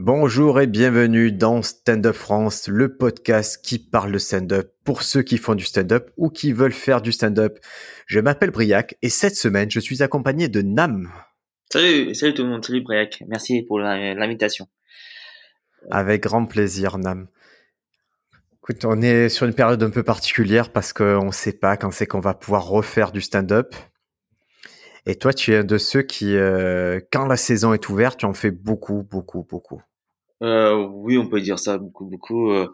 Bonjour et bienvenue dans Stand Up France, le podcast qui parle de stand-up pour ceux qui font du stand-up ou qui veulent faire du stand-up. Je m'appelle Briac et cette semaine, je suis accompagné de Nam. Salut, salut tout le monde, salut Briac. Merci pour l'invitation. Avec grand plaisir, Nam. Écoute, on est sur une période un peu particulière parce qu'on ne sait pas quand c'est qu'on va pouvoir refaire du stand-up. Et toi, tu es de ceux qui, euh, quand la saison est ouverte, tu en fais beaucoup, beaucoup, beaucoup. Euh, oui, on peut dire ça beaucoup, beaucoup. euh.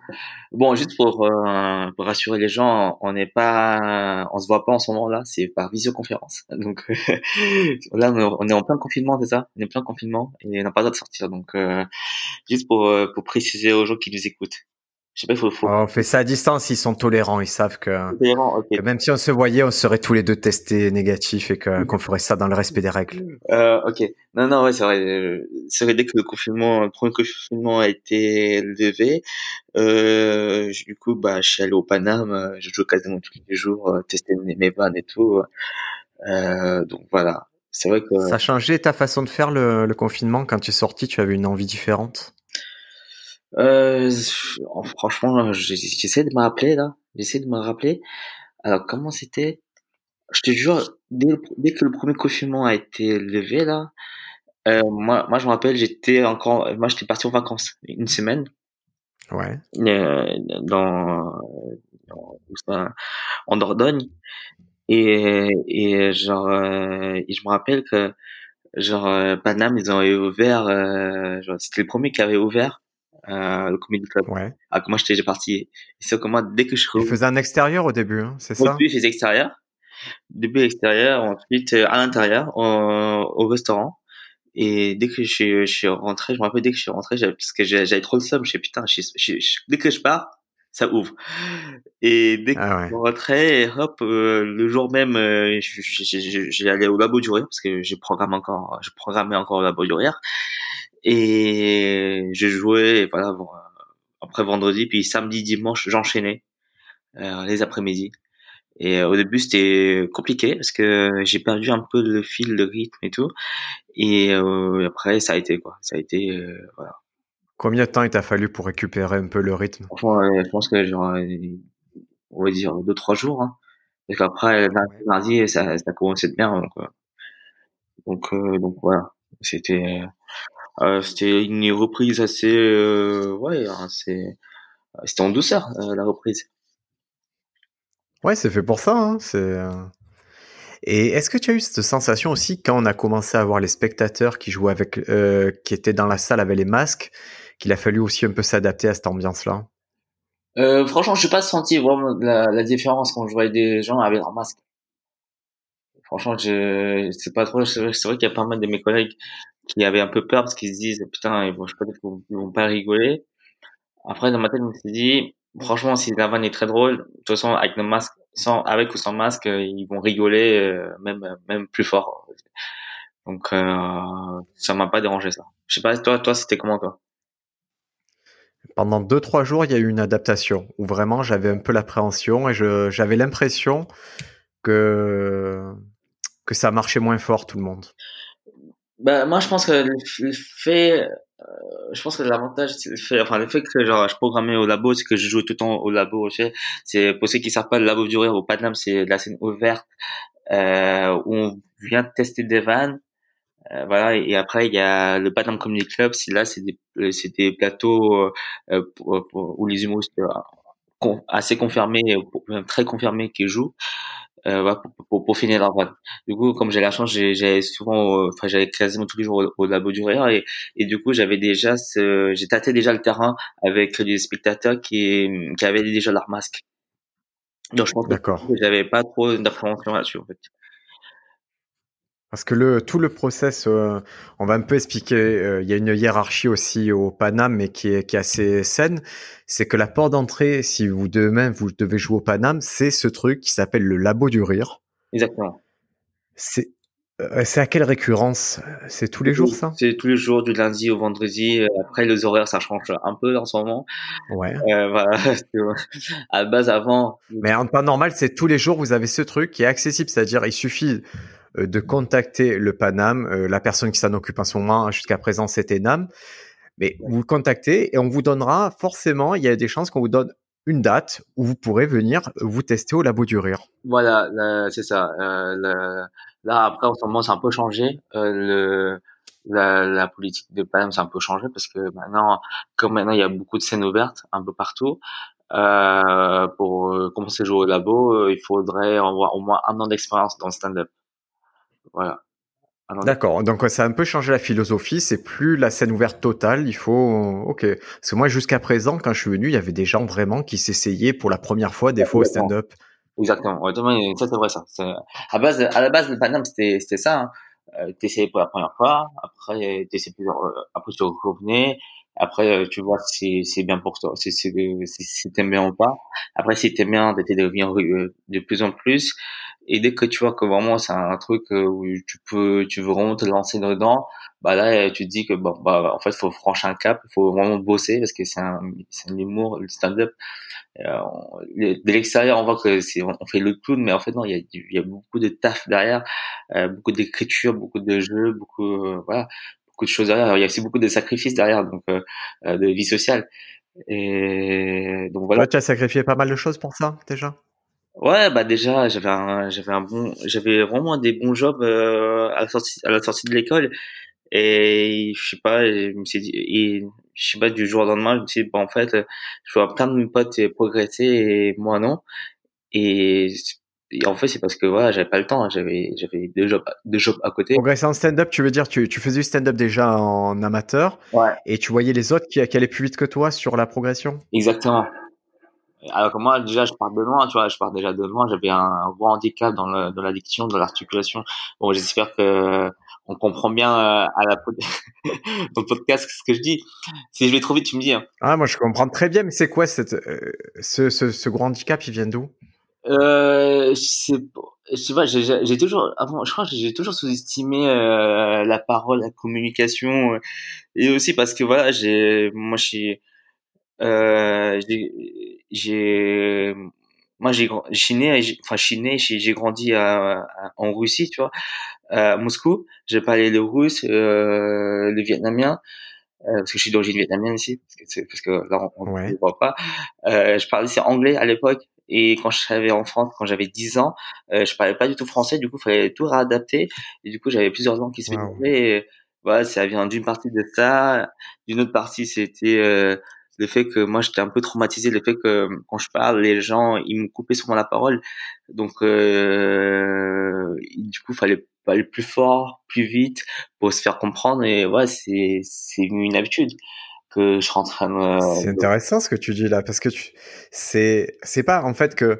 Bon, juste pour, euh, pour rassurer les gens, on n'est pas, on se voit pas en ce moment-là, c'est par visioconférence. Donc là, on est- en plein confinement, c'est ça? On est en plein confinement et on n'a pas le de sortir. Donc euh, juste pour, euh, pour préciser aux gens qui nous écoutent. Je sais pas, faut, faut... On fait ça à distance, ils sont tolérants, ils savent que, Tolérant, ok. que même si on se voyait, on serait tous les deux testés négatifs et qu'on ferait ça dans le respect des règles. Euh, ok. Non, non, ouais, c'est vrai. euh, C'est vrai, dès que le confinement, le premier confinement a été levé, euh, du coup, bah, je suis allé au Paname, euh, je joue quasiment tous les jours, euh, tester mes, mes vannes et tout. Euh, donc voilà. C'est vrai que, Ça a changé ta façon de faire le, le confinement? Quand tu es sorti, tu avais une envie différente? Euh, franchement, j'essaie de me rappeler, là. J'essaie de me rappeler. Alors, comment c'était? Je te jure, dès, le- dès que le premier confinement a été levé, là, euh, moi, moi, je me rappelle, j'étais encore, moi, j'étais parti en vacances une semaine. Ouais. euh, dans, dans- en Dordogne et et genre euh, et je me rappelle que genre euh, Paname ils ont ouvert euh, genre, c'était le premier qui avait ouvert euh, le comedy club Ouais. ah moi j'étais parti c'est moi dès que je revenu faisais un extérieur au début, hein, c'est au ça? Début je faisais extérieur début extérieur ensuite euh, à l'intérieur au, au restaurant et dès que je suis, je suis rentré, je me rappelle dès que je suis rentré, parce que j'avais trop le seum, je sais putain, je, je- je- dès que je pars, ça ouvre. Et dès que Ah je ouais. suis rentré, hop, euh, le jour même, euh, je- je- je- je- j'ai allé au labo du rire parce que j'ai programmé encore, je programmais encore au labo du rire et j'ai joué, et voilà, bon, après vendredi, puis samedi, dimanche, j'enchaînais euh, les après-midi. Et euh, au début, c'était compliqué parce que j'ai perdu un peu le fil, le rythme et tout. Et euh, après, ça a été quoi. Ça a été euh, voilà. Combien de temps il t'a fallu pour récupérer un peu le rythme? Franchement, je pense que genre, on va dire deux trois jours. Hein. Parce qu'après lundi, mardi, ça, ça commençait de bien. Donc euh, donc, euh, donc voilà. C'était euh, c'était une reprise assez euh, ouais, assez c'était en douceur euh, la reprise. Ouais, c'est fait pour ça. Hein, c'est. euh. Et est-ce que tu as eu cette sensation aussi quand on a commencé à voir les spectateurs qui jouaient avec, euh, qui étaient dans la salle avec les masques, qu'il a fallu aussi un peu s'adapter à cette ambiance-là? Euh, franchement, je n'ai pas senti vraiment la, la différence quand je voyais des gens avec leur masque. Franchement, je c'est pas trop. C'est vrai, c'est vrai qu'il y a pas mal de mes collègues qui avaient un peu peur parce qu'ils se disent putain, ils vont, je vont, pas rigoler. Après, dans ma tête, je me suis dit, franchement, si la vanne est très drôle, de toute façon, avec le masque, sans, avec ou sans masque, ils vont rigoler euh, même même plus fort. Donc, euh, ça m'a pas dérangé ça. Je sais pas, toi, toi, c'était comment toi? Pendant deux trois jours, il y a eu une adaptation où vraiment j'avais un peu l'appréhension et j'avais l'impression que que ça marchait moins fort tout le monde. Bah, moi, je pense que le, fait, euh, je pense que l'avantage, c'est le fait, enfin, le fait que, genre, je programmais au labo, c'est que je joue tout le temps au labo, tu sais. C'est, pour ceux qui savent pas, le labo du rire au Paname, c'est la scène ouverte, euh, où on vient tester des vannes, euh, voilà, et, après, il y a le Paname Comedy Club, c'est là, c'est des, euh, c'est des plateaux, euh, pour- où les humoristes, euh, assez confirmés, très confirmés qui jouent euh, pour, pour, pour finir leur vanne. Du coup, comme j'ai la chance, j'ai- j'allais souvent, euh, enfin j'allais quasiment tous les jours au, au labo du rire et, et du coup j'avais déjà, ce, j'ai tâté déjà le terrain avec des spectateurs qui, qui avaient déjà leur masque. Donc je pense que j'avais pas trop d'appréhension là-dessus en fait. Parce que le, tout le process, euh, on va un peu expliquer, euh, il y a une hiérarchie aussi au Paname, mais qui est, qui est assez saine. C'est que la porte d'entrée, si vous demain vous devez jouer au Paname, c'est ce truc qui s'appelle le labo du rire. Exactement. C'est euh, à quelle récurrence? C'est tous les jours ça? C'est tous les jours du lundi au vendredi. Après les horaires ça change un peu en ce moment. Ouais. Voilà. à base avant. Mais en temps normal, c'est tous les jours, vous avez ce truc qui est accessible, c'est-à-dire il suffit de contacter le Paname, euh, la personne qui s'en occupe en ce moment, jusqu'à présent c'était Nam, Mais vous le contactez et on vous donnera forcément, il y a des chances qu'on vous donne une date où vous pourrez venir vous tester au labo du rire. Voilà, c'est ça. Euh, là, après, en ce moment, c'est un peu changé. Euh, le, la, la, politique de Paname, c'est un peu changé parce que maintenant, comme maintenant, il y a beaucoup de scènes ouvertes un peu partout. Euh, pour euh, commencer à jouer au labo, euh, il faudrait avoir au moins un an d'expérience dans le stand-up. Voilà. D'accord, donc ça a un peu changé la philosophie, c'est plus la scène ouverte totale, il faut... Ok, parce que moi jusqu'à présent, quand je suis venu, il y avait des gens vraiment qui s'essayaient pour la première fois des fois au stand-up. Exactement, ça c'est vrai ça. À, base, à la base, le Paname, c'était ça. Hein. Euh, t'essayais pour la première fois, après t'essayais plusieurs, euh, après tu revenais, après euh, tu vois si c'est bien pour toi, si, si, si t'aimes bien ou pas. Après si t'aimes bien, t'essayes de revenir de plus en plus. Et dès que tu vois que vraiment c'est un truc où tu peux, tu veux vraiment te lancer dedans, bah là tu te dis que bon, bah en fait faut franchir un cap, faut vraiment bosser parce que c'est un, c'est un humour, le stand-up. Euh, de l'extérieur, on voit que c'est, on fait le clown, mais en fait non, il y a, il y a beaucoup de taf derrière, euh, beaucoup d'écriture, beaucoup de jeux, beaucoup, euh, voilà, beaucoup de choses derrière. Il y a aussi beaucoup de sacrifices derrière, donc euh, euh, de vie sociale. Et donc voilà. tu as sacrifié pas mal de choses pour ça déjà. Ouais, bah déjà j'avais un, j'avais un bon, j'avais vraiment des bons jobs à la sortie, à la sortie de l'école. Et je sais pas, je me suis dit, et, je sais pas, du jour au lendemain, je me suis dit, bah, en fait, je vois plein de mes potes progresser et moi non. Et, en fait, c'est parce que voilà, j'avais pas le temps, j'avais j'avais deux jobs deux jobs à côté. Progresser en stand-up, tu veux dire tu tu faisais du stand-up déjà en amateur ouais. et tu voyais les autres qui, qui allaient plus vite que toi sur la progression? Exactement. Alors que moi, déjà, je pars de loin, tu vois, je pars déjà de loin. J'avais un, gros handicap dans, le, dans l'addiction, dans l'articulation. Bon, j'espère que on comprend bien euh, à la dans le podcast ce que je dis. Si je vais trop vite, tu me dis. Hein. Ah, moi je comprends très bien, mais c'est quoi cette, euh, ce, ce, ce, gros handicap Il vient d'où? Euh, je sais pas, j'ai toujours, avant, je crois que j'ai toujours sous-estimé euh, la parole, la communication, et aussi parce que voilà, j'ai, moi, je suis, j'ai, moi, j'ai, je suis né, enfin, je suis né, j'ai grandi à, en Russie, tu vois, à Moscou. J'ai parlé le russe, euh, le vietnamien, euh, parce que je suis d'origine vietnamienne ici, parce que, parce que là, on ne voit pas. Euh, je parlais aussi anglais à l'époque. Et quand je suis en France, quand j'avais 10 ans, euh, je parlais pas du tout français, du coup, il fallait tout réadapter. Et du coup, j'avais plusieurs langues qui se mélangeaient. Voilà, ça vient d'une partie de ça. D'une autre partie, c'était euh, le fait que moi j'étais un peu traumatisé le fait que quand je parle les gens ils me coupaient souvent la parole. Donc euh, du coup fallait aller plus fort plus vite pour se faire comprendre. Et ouais c'est c'est une habitude que je rentre à c'est intéressant ce que tu dis là parce que tu c'est c'est pas en fait que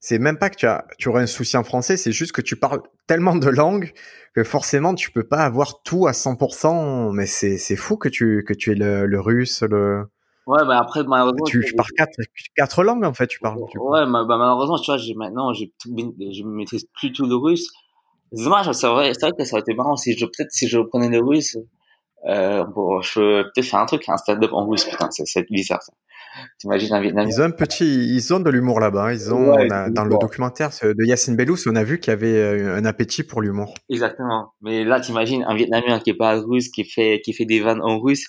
c'est même pas que tu as tu aurais un souci en français c'est juste que tu parles tellement de langues que forcément tu peux pas avoir tout à 100% mais c'est c'est fou que tu que tu aies le, le russe le Ouais, bah après, malheureusement. Tu, parles quatre, quatre langues, en fait, tu parles. ouais, bah, malheureusement, tu vois, j'ai, maintenant, j'ai je maîtrise plus tout le russe. C'est dommage, c'est vrai, c'est vrai que ça aurait été marrant si je, peut-être, si je reprenais le russe, euh, bon, je peux peut-être faire un truc, un stand-up en russe, putain, c'est, c'est bizarre, ça. T'imagines un Vietnamien? Ils ont un petit, ils ont de l'humour là-bas. Hein. Ils ont, dans le documentaire de Yacine Bellous, on a vu qu'il y avait euh, un appétit pour l'humour. Exactement. Mais là, t'imagines un Vietnamien qui est pas russe, qui fait, qui fait des vannes en russe.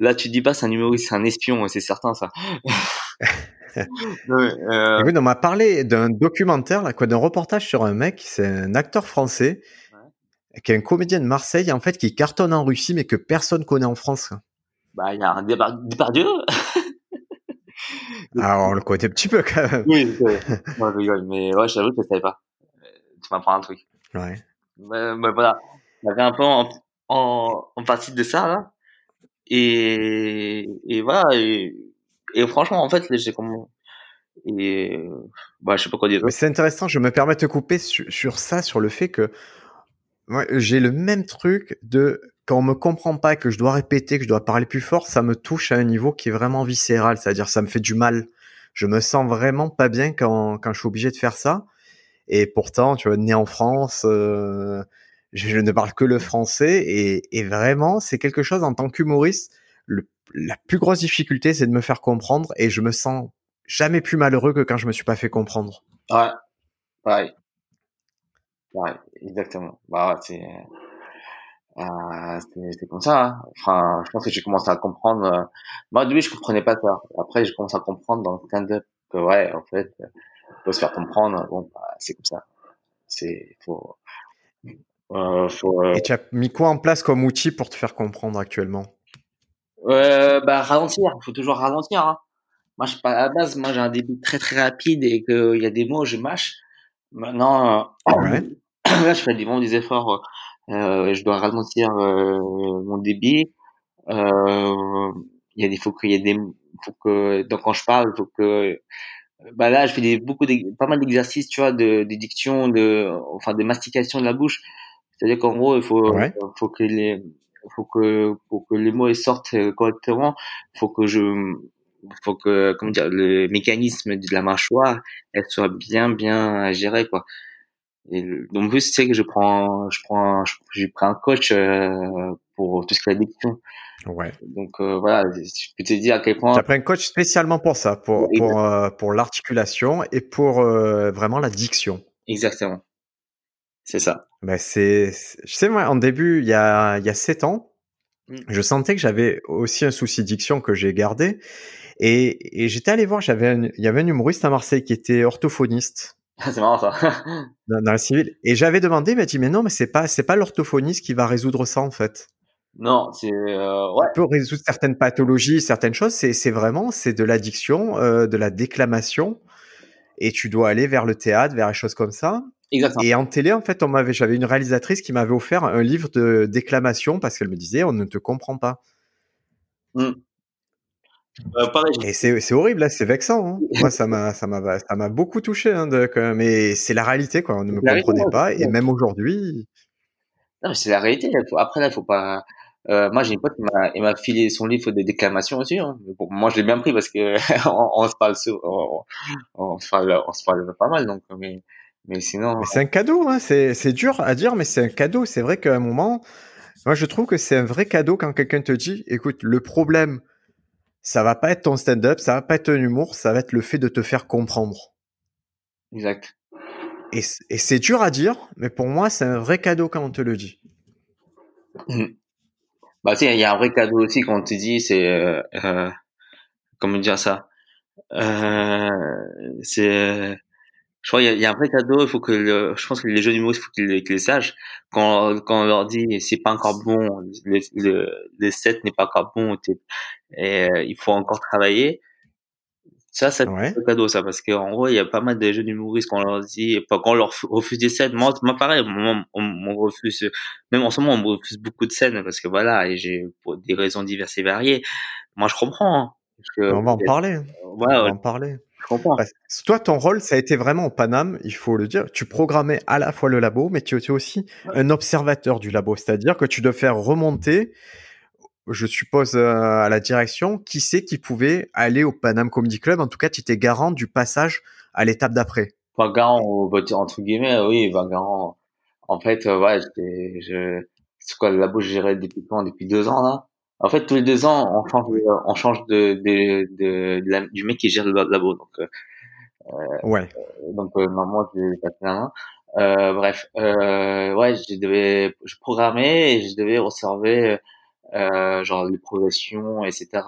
Là, tu dis pas c'est un humoriste, c'est un espion, c'est certain ça. euh... on m'a parlé d'un documentaire, là, quoi, d'un reportage sur un mec, c'est un acteur français, ouais. qui est un comédien de Marseille, en fait, qui cartonne en Russie, mais que personne connaît en France. Bah, il y a un Depardieu. ah, on le connaît un petit peu quand même. Oui, ouais, mais ouais, j'avoue que je savais pas. Tu m'apprends un truc. Ouais. Bah, bah, voilà. On avait un peu en, en, en partie de ça, là. Et, et voilà. Et, franchement, en fait, j'ai comme et bah, je sais pas quoi dire. C'est intéressant. Je me permets de te couper sur, sur ça, sur le fait que moi, j'ai le même truc de quand on me comprend pas, que je dois répéter, que je dois parler plus fort, ça me touche à un niveau qui est vraiment viscéral. C'est-à-dire, ça me fait du mal. Je me sens vraiment pas bien quand, quand je suis obligé de faire ça. Et pourtant, tu vois, né en France, euh, je ne parle que le français et, et vraiment, c'est quelque chose en tant qu'humoriste. La plus grosse difficulté, c'est de me faire comprendre et je me sens jamais plus malheureux que quand je me suis pas fait comprendre. Ouais, pareil. Ouais, exactement. Bah ouais, c'est. Euh, c'est comme ça. Hein. Enfin, je pense que j'ai commencé à comprendre. Euh, moi, au début, je comprenais pas ça. Après, j'ai commencé à comprendre dans le stand-up que ouais, en fait, faut se faire comprendre. Bon, bah, c'est comme ça. C'est faut. Euh, faut euh... Et tu as mis quoi en place comme outil pour te faire comprendre actuellement? Euh, Bah ralentir. Il faut toujours ralentir. Hein. Moi, je, à la base, moi, j'ai un début très très rapide et qu'il y a des mots, je mâche. Maintenant, ouais. là, je fais des bons des efforts euh, je dois ralentir euh, mon débit. Euh, il y a des faut qu'il y ait des faut que donc quand je parle faut que bah là je fais des, beaucoup de, pas mal d'exercices tu vois de, de diction de enfin de mastication de la bouche c'est à dire qu'en gros il faut faut que les faut que pour que les mots sortent correctement faut que je faut que comment dire le mécanisme de la mâchoire elle soit bien bien gérée quoi et donc, plus, c'est que je prends, je prends, j'ai pris un coach euh, pour tout ce qui est addiction. Ouais. Donc euh, voilà, je peux te dire à quel point. Tu as pris un coach spécialement pour ça, pour pour euh, pour l'articulation et pour vraiment la diction. Exactement. C'est ça. Ben c'est, je sais moi, en début, il y a il y a sept ans, mmh. je sentais que j'avais aussi un souci diction que j'ai gardé. Et, et j'étais allé voir, j'avais il y avait un humoriste à Marseille qui était orthophoniste. c'est marrant ça. dans, dans, le civil. Et j'avais demandé, il m'a dit mais non, mais c'est pas c'est pas l'orthophoniste qui va résoudre ça en fait. Non, c'est euh, ouais. Il peut résoudre certaines pathologies, certaines choses. C'est c'est vraiment c'est de l'addiction, euh, de la déclamation. Et tu dois aller vers le théâtre, vers les choses comme ça. Exactement. Et en télé, en fait, on m'avait, j'avais une réalisatrice qui m'avait offert un livre de déclamation parce qu'elle me disait, on ne te comprend pas. Mmh. Euh, et c'est horrible, là, c'est vexant. Hein. Moi, ça m'a ça m'a ça m'a beaucoup touché, hein, de, mais c'est la réalité, quoi. On ne me comprenait pas, et même aujourd'hui. Non, mais c'est la réalité. Après, là, faut pas. Euh, moi, j'ai une pote qui m'a filé son livre de déclamation aussi. Hein. Bon, moi, je l'ai bien pris parce que on, on, se parle on, on, se parle, on se parle pas mal, donc. Mais, mais sinon. C'est un cadeau, hein. C'est dur à dire, mais c'est un cadeau. C'est vrai qu'à un moment, moi, je trouve que c'est un vrai cadeau quand quelqu'un te dit, écoute, le problème ça va pas être ton stand-up, ça va pas être ton humour, ça va être le fait de te faire comprendre. Exact. Et, c'est dur à dire, mais pour moi, c'est un vrai cadeau quand on te le dit. Mmh. Bah, tu il y a un vrai cadeau aussi quand on te dit, c'est, euh, euh comment dire ça, euh, c'est, je crois qu'il y, a un vrai cadeau. Il faut que le, je pense que les jeunes humoristes, il faut qu'ils les sachent. Quand, quand on leur dit c'est pas encore bon, le, le, le set n'est pas encore bon, et euh, il faut encore travailler. Ça, c'est un cadeau, ça, parce qu'en gros, il y a pas mal de jeunes humoristes quand on leur dit, quand on leur refuse des scènes. Moi, moi pareil, moi, on, on, refuse, même en ce moment, on me refuse beaucoup de scènes parce que voilà, et j'ai pour des raisons diverses et variées. Moi, je comprends. Hein, que, on va en parler. on va en parler. Toi, ton rôle, ça a été vraiment au Paname, il faut le dire. Tu programmais à la fois le labo, mais tu étais aussi un observateur du labo. C'est-à-dire que tu dois faire remonter, je suppose, euh, à la direction, qui c'est qui pouvait aller au Paname Comedy Club. En tout cas, tu étais garant du passage à l'étape d'après. Pas garant, entre guillemets, oui, pas garant. En fait, euh, ouais, je, c'est quoi, le labo, je gérais depuis? Depuis deux ans, là? En fait, tous les deux ans, on change, on change de, de, de, du mec qui gère le labo. Donc, euh, ouais. Euh, donc, euh, moi, j'ai pas la main. Euh, bref, euh, ouais, je devais, je programmais et je devais observer, euh, genre les progressions, etc.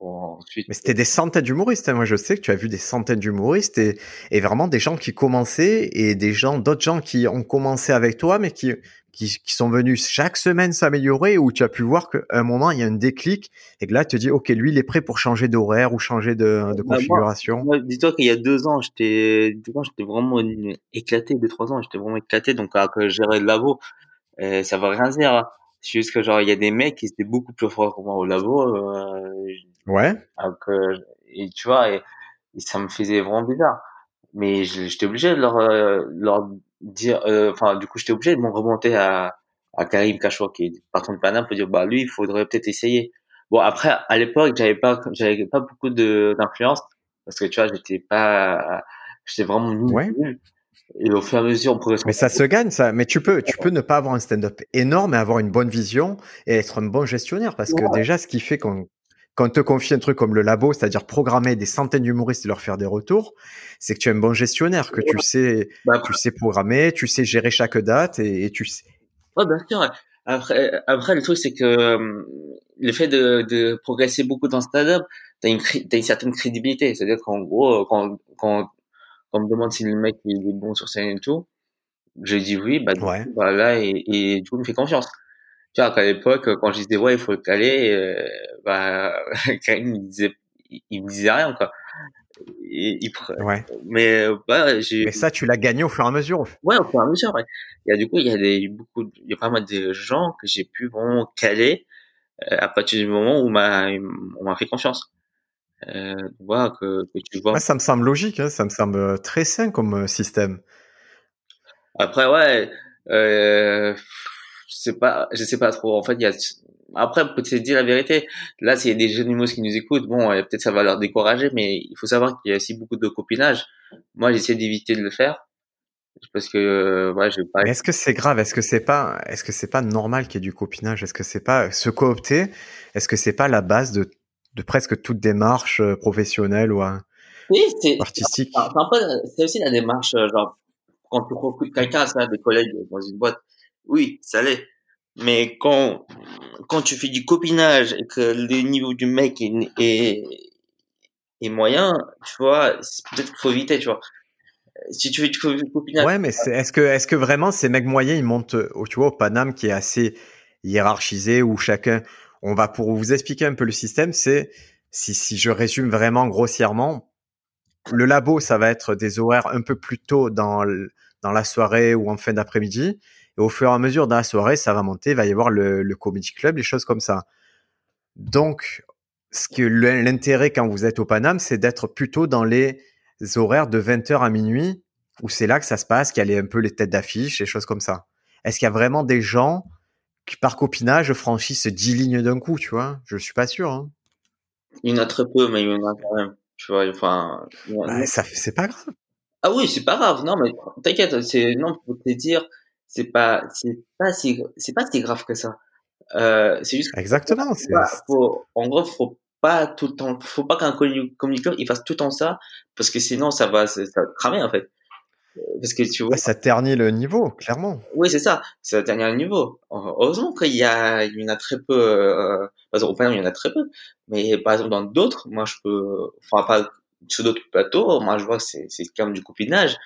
ensuite... Mais c'était des centaines d'humoristes. Hein. Moi, je sais que tu as vu des centaines d'humoristes et, et vraiment des gens qui commençaient et des gens, d'autres gens qui ont commencé avec toi, mais qui qui, qui, sont venus chaque semaine s'améliorer où tu as pu voir qu'à un moment il y a un déclic et que là tu te dis ok lui il est prêt pour changer d'horaire ou changer de, de bah, configuration? Dis-toi qu'il y a deux ans j'étais j'étais vraiment éclaté deux trois ans j'étais vraiment éclaté donc alors que je gérais le labo euh, ça veut rien dire. Hein. C'est juste que genre il y a des mecs qui étaient beaucoup plus forts que moi au labo. Euh, ouais. et tu vois et, ça me faisait vraiment bizarre. Mais j'étais obligé de leur, euh, leur dire, euh, enfin, du coup, j'étais obligé de m'en remonter à, à Karim Kachoua, qui est patron de Paname, pour dire, bah, lui, il faudrait peut-être essayer. Bon, après, à l'époque, j'avais pas, j'avais pas beaucoup de, d'influence, parce que, tu vois, j'étais pas, j'étais vraiment nul. Ouais. Et au fur et à mesure, on progresse. Mais ça se gagne, ça. Mais tu peux, tu peux ne pas avoir un stand-up énorme, mais avoir une bonne vision et être un bon gestionnaire, parce que déjà, ce qui fait qu'on, quand on te confie un truc comme le labo, c'est-à-dire programmer des centaines d'humoristes et leur faire des retours, c'est que tu es un bon gestionnaire, que tu sais, bah, tu sais programmer, tu sais gérer chaque date et, tu sais. Ouais, bien sûr. après, après, le truc, c'est que euh, le fait de, de progresser beaucoup dans stand-up, t'as une, t'as une certaine crédibilité. C'est-à-dire qu'en gros, quand, quand, quand on me demande si le mec il est bon sur scène et tout, je dis oui, bah, Ouais. bah là, et, et du coup, il me fait confiance. Tu vois, qu'à l'époque, quand je disais ouais, il faut le caler, euh, bah, Karim, il disait, il, me disait rien, quoi. Et, il, Ouais. mais, bah, j'ai, Mais ça, tu l'as gagné au fur et à mesure. Ouais, au fur et à mesure, ouais. Il y a du coup, il y a des beaucoup, il y a pas mal de gens que j'ai pu bon caler euh, à partir du moment où m'a, on m'a fait confiance. Euh, voilà, que, que tu vois. Ouais, ça me semble logique, hein, ça me semble très sain comme euh, système. Après, ouais, euh, c'est pas, je sais pas trop. En fait, il y a, après, peut-être dire la vérité. Là, s'il y a des jeunes humoristes qui nous écoutent, bon, euh, peut-être ça va leur décourager, mais il faut savoir qu'il y a aussi beaucoup de copinage. Moi, j'essaie d'éviter de le faire parce que euh, ouais, je pas. Est-ce que c'est grave? Est-ce que c'est pas Est-ce que c'est pas normal qu'il y ait du copinage? Est-ce que c'est pas se coopter? Est-ce que c'est pas la base de, de presque toute démarche euh, professionnelle ou oui, artistique? C'est aussi la démarche, genre quand tu recrutes quelqu'un, ça, des collègues dans une boîte. Oui, ça l'est. Mais quand quand tu fais du copinage et que le niveau du mec est, est, est moyen, tu vois, peut-être qu'il faut éviter, tu vois si tu veux du copinage. Ouais, mais est-ce que, est-ce que vraiment ces mecs moyens, ils montent, au, tu vois, au Paname qui est assez hiérarchisé où chacun, on va pour vous expliquer un peu le système, c'est, si, si je résume vraiment grossièrement, le labo, ça va être des horaires un peu plus tôt dans, dans la soirée ou en fin d'après-midi. Et au fur et à mesure dans la soirée, ça va monter, il va y avoir le, le comedy club, les choses comme ça. Donc, ce que l'intérêt quand vous êtes au Paname, c'est d'être plutôt dans les horaires de 20h à minuit où c'est là que ça se passe, qu'il y a un peu les têtes d'affiche, les choses comme ça. Est-ce qu'il y a vraiment des gens qui, par copinage, franchissent 10 lignes d'un coup, tu vois? Je suis pas sûr. Hein. Il y en a très peu, mais il y en a quand même. Tu vois, enfin. Bah, ça, c'est pas grave. Ah oui, c'est pas grave. Non, mais t'inquiète, c'est non pour te dire, c'est pas, c'est pas si, c'est pas si grave que ça. Euh, c'est juste. Exactement. c'est en gros, faut pas tout le temps, faut pas qu'un communicateur il fasse tout le temps ça, parce que sinon ça va, ça va cramer en fait. Parce que tu vois. ça ternit le niveau, clairement. Oui, c'est ça. Ça ternit le niveau. Heureusement qu'il y a, il y en a très peu, euh, par exemple, il y en a très peu. Mais par exemple, dans d'autres, moi, je peux, enfin, pas sur d'autres plateaux, moi, je vois que c'est, c'est quand même du copinage.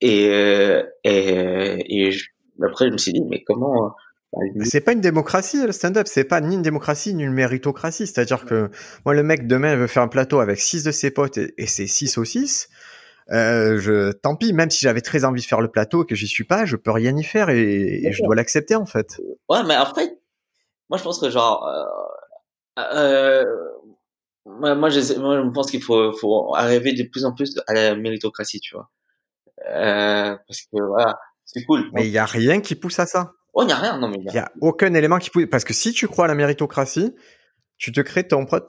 Et, et, et après, je me suis dit, mais comment, c'est pas une démocratie le stand-up, c'est pas ni une démocratie ni une méritocratie. C'est-à-dire que moi le mec demain veut faire un plateau avec six de ses potes et, c'est six saucisses. Euh, je, tant pis, même si j'avais très envie de faire le plateau et que j'y suis pas, je peux rien y faire et, je dois l'accepter en fait. Ouais, mais en fait, moi je pense que genre, euh, euh, moi, je, moi, je pense qu'il faut, faut arriver de plus en plus à la méritocratie, tu vois. Euh, parce que voilà, c'est cool. Mais il y a rien qui pousse à ça. Oh, il n'y a rien, non, mais il n'y a... aucun élément qui pousse. Parce que si tu crois à la méritocratie, tu te crées ton, propre,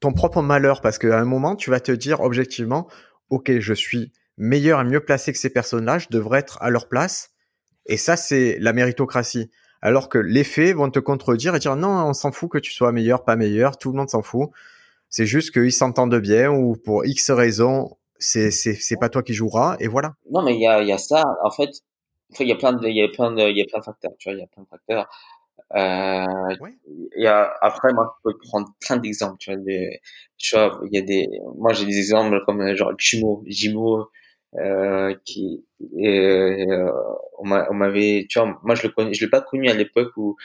ton propre malheur. Parce qu'à un moment, tu vas te dire objectivement, OK, je suis meilleur et mieux placé que ces personnes-là, je devrais être à leur place. Et ça, c'est la méritocratie. Alors que les faits vont te contredire et dire non, on s'en fout que tu sois meilleur, pas meilleur, tout le monde s'en fout. C'est juste qu'ils s'entendent bien ou pour X raisons, c'est, c'est, c'est pas toi qui joueras et voilà. Non, mais il y a, y a ça. En fait, il y a plein de, il y a plein de, il y a plein de facteurs, tu vois, il y a plein de facteurs. Euh, il y a, après, moi, je peux prendre plein d'exemples, tu vois, des, tu vois, il y a des, moi, j'ai des exemples comme, genre, Jimo, Jimo, euh, qui, euh, on m'avait, tu vois, moi, je le connais, je l'ai pas connu à l'époque où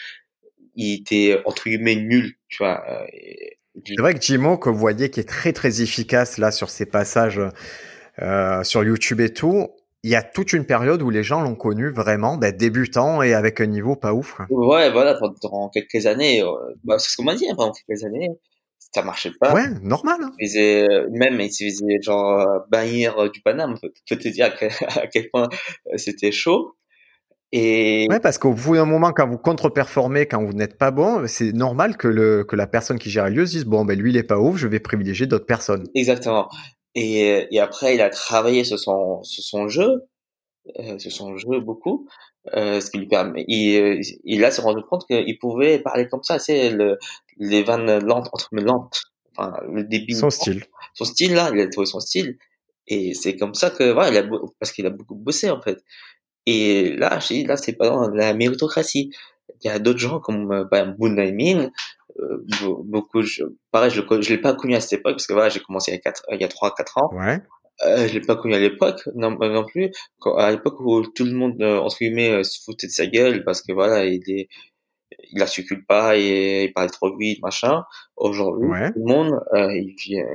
il était, entre guillemets, nul, tu vois. Euh, c'est vrai que Jimo, que vous voyez, qui est très, très efficace, là, sur ses passages, euh, sur YouTube et tout, il y a toute une période où les gens l'ont connu vraiment d'être débutant et avec un niveau pas ouf. Quoi. Ouais, voilà, pendant quelques années, euh, bah, c'est ce qu'on m'a dit, hein, pendant quelques années, ça marchait pas. Ouais, normal. Hein. Faisait, même, il se faisait genre euh, bannir du Paname, peut te dire à quel, point c'était chaud. Et... Ouais, parce qu'au bout d'un moment, quand vous contre-performez, quand vous n'êtes pas bon, c'est normal que, le, que la personne qui gère le lieu se dise bon, ben lui, il est pas ouf, je vais privilégier d'autres personnes. Exactement. Et, et après, il a travaillé sur son, sur son jeu, euh, sur son jeu beaucoup, euh, ce qui lui permet. Il, il a se rendu compte qu'il pouvait parler comme ça, c'est le, les vannes lentes, entre mes lentes, enfin le débit. Son style. Son style là, il a trouvé son style, et c'est comme ça que voilà, il a parce qu'il a beaucoup bossé en fait. Et là, je dis, là, c'est pas dans la méritocratie. Il y a d'autres gens comme euh, bah, Min, euh, beaucoup, je, pareil, je, je l'ai pas connu à cette époque parce que voilà, j'ai commencé il y a quatre, il y a trois, quatre ans. Ouais. Euh, je l'ai pas connu à l'époque non, non plus. Quand, à l'époque où tout le monde euh, entre guillemets euh, se foutait de sa gueule parce que voilà, il est, il articule pas et il parle trop vite, machin. Aujourd'hui, tout le monde, euh, il vient,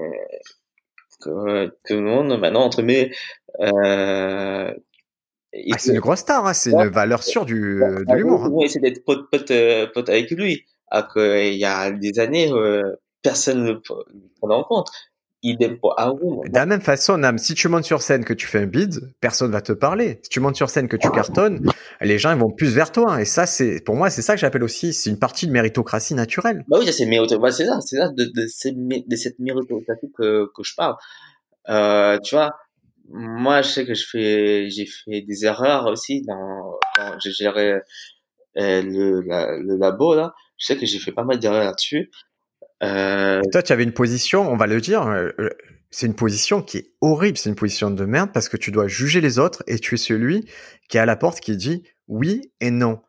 que, tout le monde maintenant entre guillemets. Euh, ah, c'est une grosse star, hein, c'est une valeur sûre du, de l'humour. Hein. C'est d'être pote, pote, pote avec lui. Alors qu'il y a des années, personne ne prenait en compte pour De la même façon, Nam, si tu montes sur scène que tu fais un bid, personne va te parler. Si tu montes sur scène que tu cartonnes, les gens ils vont plus vers toi. Et ça, c'est pour moi, c'est ça que j'appelle aussi, c'est une partie de méritocratie naturelle. Bah oui, c'est bah, ça, c'est ça de, de, de, cette méritocratie que, que je parle. Euh, tu vois, moi, je sais que je fais, j'ai fait des erreurs aussi dans, quand j'ai géré euh, le, le labo là. Je sais que j'ai fait pas mal d'erreurs là-dessus. Euh... toi, tu avais une position, on va le dire, euh, euh, c'est une position qui est horrible, c'est une position de merde parce que tu dois juger les autres et tu es celui qui est à la porte qui dit oui et non.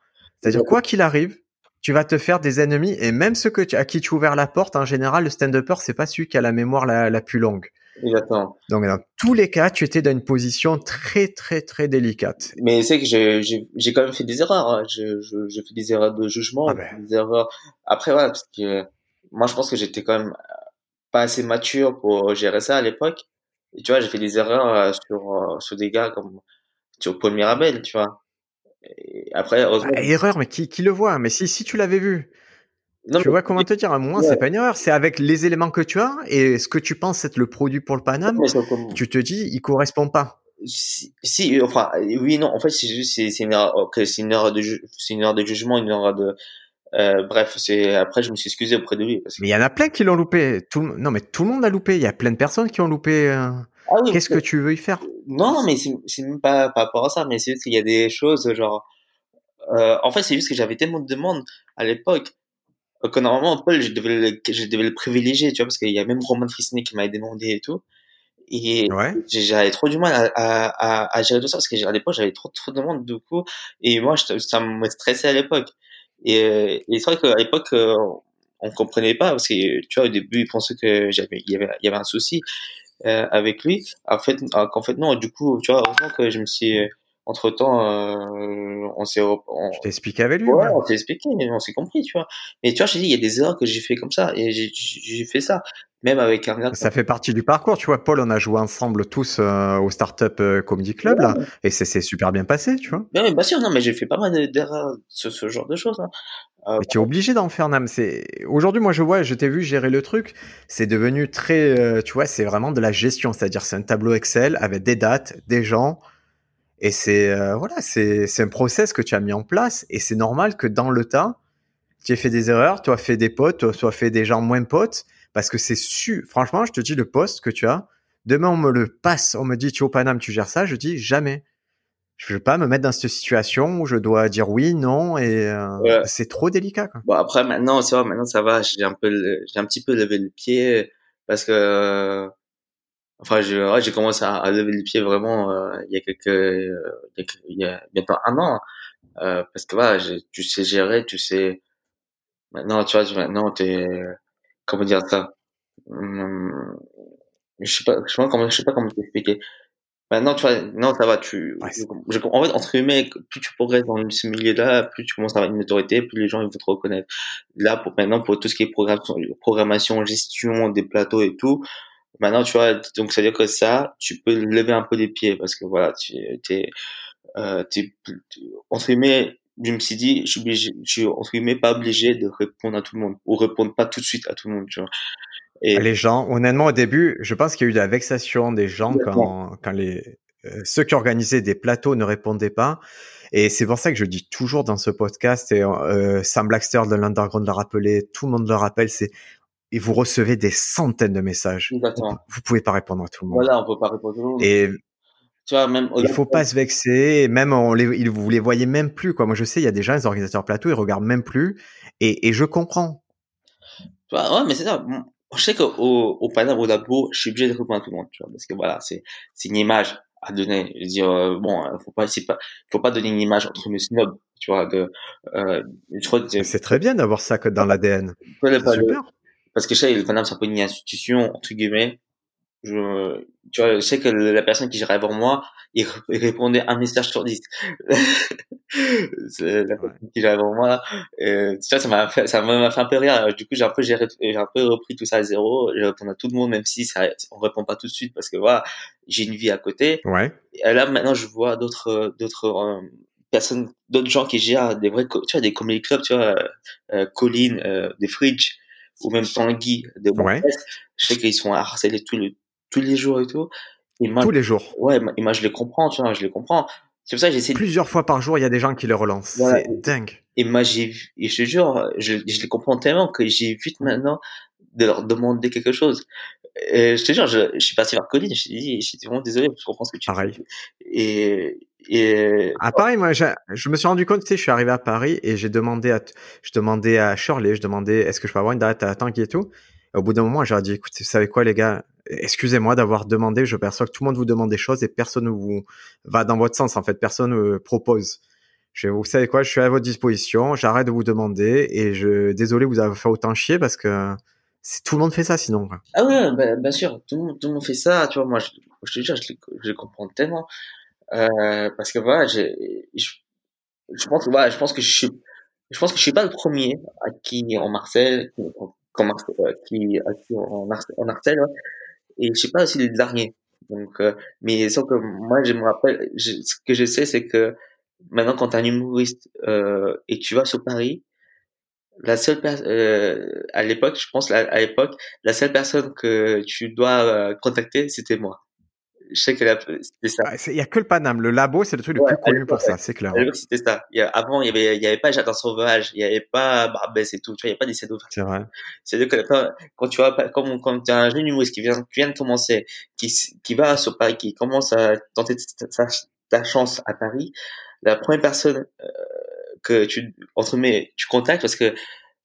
C'est-à-dire, quoi qu'il arrive, tu vas te faire des ennemis et même ceux que tu, à qui tu as ouvert la porte, en général, le stand-upper, c'est pas celui qui a la mémoire la, plus longue. Exactement. Donc, dans tous les cas, tu étais dans une position très, très, très délicate. Mais c'est que j'ai quand même fait des erreurs. Hein. J'ai fait des erreurs de jugement, ah ben. des erreurs. Après, voilà, parce que moi, je pense que j'étais quand même pas assez mature pour gérer ça à l'époque. Et tu vois, j'ai fait des erreurs euh, sur, euh, sur des gars comme sur Paul Mirabel, tu vois. Et après, heureusement... Ah, erreur, mais qui, qui le voit? Mais si, si tu l'avais vu, non, tu vois comment te dire, à un moment, c'est pas une erreur, c'est avec les éléments que tu as et ce que tu penses être le produit pour le Paname, tu te dis, il correspond pas. Si, si, enfin, oui, non, en fait, c'est juste, c'est une erreur, c'est une erreur de, c'est une erreur de jugement, une erreur de, euh, bref, c'est après je me suis excusé auprès de lui. Parce Mais il y en a plein qui l'ont loupé. Tout... Non, mais tout le monde a loupé. Il y a plein de personnes qui ont loupé. Euh... Ah oui, Qu'est-ce que tu veux y faire? Non, non, mais c'est même pas par rapport à ça. Mais c'est juste qu'il y a des choses genre. Euh, en fait, c'est juste que j'avais tellement de demandes à l'époque que normalement Paul, je devais le, je devais le privilégier, tu vois, parce qu'il y a même Roman Frisney qui m'avait demandé et tout. Et ouais. j'avais trop du mal à, à, à, à, gérer tout ça parce qu'à l'époque j'avais trop trop de demandes du coup et moi ça me stressait à l'époque et, euh, et c'est vrai qu'à l'époque, euh, on comprenait pas parce que tu vois au début ils pensaient que j'avais il y avait il y avait un souci euh, avec lui en fait qu'en fait non du coup tu vois heureusement que je me suis entre temps euh, on s'est on... t'ai expliqué avec lui ouais, on s'est expliqué on s'est compris tu vois. Mais tu vois je te dis il y a des erreurs que j'ai fait comme ça et j'ai fait ça. Même avec un ça fait partie du parcours tu vois. Paul on a joué ensemble tous euh, au Startup euh, Comedy Club là. Et c'est super bien passé tu vois. Bien, bien sûr non mais j'ai fait pas mal d'erreurs ce, ce genre de choses hein. Euh, tu es obligé d'en faire Nam. C'est aujourd'hui, moi je vois, je t'ai vu gérer le truc. C'est devenu très, tu vois, c'est vraiment de la gestion, c'est-à-dire c'est un tableau Excel avec des dates, des gens, et c'est euh, voilà, c'est un process que tu as mis en place et c'est normal que dans le tas, tu aies fait des erreurs, tu as fait des potes, tu as fait des gens moins potes parce que c'est su. Franchement, je te dis le poste que tu as. Demain, on me le passe, on me dit tu es au Paname, tu gères ça. Je dis jamais. Je veux pas me mettre dans cette situation où je dois dire oui, non, et euh, c'est trop délicat. Quoi. Bon après maintenant, ça va, maintenant ça va. J'ai un peu, j'ai un petit peu levé le pied parce que Enfin, j'ai commencé à, lever le pied vraiment euh, il y a quelques, euh, il y a bientôt un an, euh, parce que voilà, tu sais gérer, tu sais. Maintenant, tu vois, maintenant t'es, comment dire ça hum, Je sais pas, je sais pas comment, je sais pas comment t'expliquer. Maintenant, tu vois, non, ça va, tu, en fait, entre guillemets, plus tu progresses dans ce milieu-là, plus tu commences à avoir une autorité, plus les gens, ils vont te reconnaître. Là, pour maintenant, pour tout ce qui est programmation, programmation gestion des plateaux et tout, Maintenant, tu vois, donc ça veut dire que ça, tu peux lever un peu les pieds parce que voilà, tu es, euh, entre guillemets, je me suis dit, je suis obligé, je suis entre guillemets pas obligé de répondre à tout le monde ou répondre pas tout de suite à tout le monde, tu vois. Et les gens, honnêtement, au début, je pense qu'il y a eu de la vexation des gens quand, quand les euh, ceux qui organisaient des plateaux ne répondaient pas. Et c'est pour ça que je dis toujours dans ce podcast, et euh, Sam Blackster de l'Underground l'a rappelé, tout le monde le rappelle, c'est et vous recevez des centaines de messages. Exactement. Vous pouvez pas répondre à tout le monde. Voilà, on peut pas répondre à tout le monde. Et tu vois, même il faut pas se vexer. Même on les, vous les voyez même plus quoi. Moi, je sais, il y a des gens, les organisateurs plateau, ils regardent même plus. Et, et je comprends. Tu vois, ouais, mais c'est ça. Je sais qu'au au Panama, au labo, je suis obligé de répondre à tout le monde, tu vois, parce que voilà, c'est c'est une image à donner. Je veux dire, euh, bon, faut pas, c'est pas, faut pas donner une image entre mes snobs, tu vois. De, euh, je crois que c'est très bien d'avoir ça que dans l'ADN. Super. Parce que je sais, le Paname, c'est un peu une institution entre guillemets je, tu vois, je sais que la personne qui gérait avant moi, il, répondait un message sur dix. c'est la personne qui gérait avant moi. Euh, tu vois, ça m'a fait, ça m'a fait un peu rire. Du coup, j'ai un peu, j'ai, un peu repris tout ça à zéro. J'ai répondu à tout le monde, même si ça, on répond pas tout de suite parce que voilà, j'ai une vie à côté. Ouais. Et là, maintenant, je vois d'autres, d'autres, euh, personnes, d'autres gens qui gèrent des vrais, tu vois, des comedy clubs, tu vois, euh, Colline, euh, des Fridge, ou même Tanguy, de ouais. Je sais qu'ils sont harcelés tout le, tous les jours et tout. Et moi, tous les jours. Ouais, et moi je les comprends, tu vois, je les comprends. C'est pour ça que j'essaie. Plusieurs fois par jour, il y a des gens qui le relancent. C'est dingue. Et moi j'ai vu, et je te jure, je, je les comprends tellement que j'évite maintenant de leur demander quelque chose. Et je te jure, je, je suis passé vers Colline, je suis dit, je suis vraiment désolé, je comprends ce que tu Pareil. Et, et. À Paris, moi, je me suis rendu compte, tu sais, je suis arrivé à Paris et j'ai demandé à, je demandais à Shirley, je demandais, est-ce que je peux avoir une date à Tanguy et tout. au bout d'un moment, j'ai dit, écoute, vous savez quoi, les gars, excusez-moi d'avoir demandé, je perçois que tout le monde vous demande des choses et personne ne vous va dans votre sens, en fait, personne ne propose. Je, vous savez quoi, je suis à votre disposition, j'arrête de vous demander et je, désolé vous avez fait autant chier parce que tout le monde fait ça sinon. Ah oui, bah, bien sûr, tout le, monde, tout le monde fait ça, tu vois, moi je, je te dis, je, je comprends tellement. Euh, parce que voilà, je, je, pense, voilà, je pense que je suis, je pense que je suis pas le premier à qui en Marseille, qui, euh, qui, à qui en, en Marseille, et je sais pas si les derniers. Donc, euh, mais sauf que moi, je me rappelle, ce que je sais, c'est que maintenant, quand tu es un humoriste euh, et tu vas sur Paris, la seule euh, à l'époque, je pense à l'époque, la seule personne que tu dois euh, contacter, c'était moi je sais que c'était ça. Il y a que le Paname. Le labo, c'est le truc le plus connu pour ça, c'est clair. C'était ça. Il y a, avant, il y avait, il y avait pas Jardin Sauvage, il y avait pas Barbès et tout. Tu vois, il y a pas des scénarios. C'est vrai. C'est que quand tu vois, comme, quand tu as un jeune humoriste qui vient, qui vient de commencer, qui, qui va sur Paris, qui commence à tenter ta, ta chance à Paris, la première personne euh, que tu, entre mes, tu contactes parce que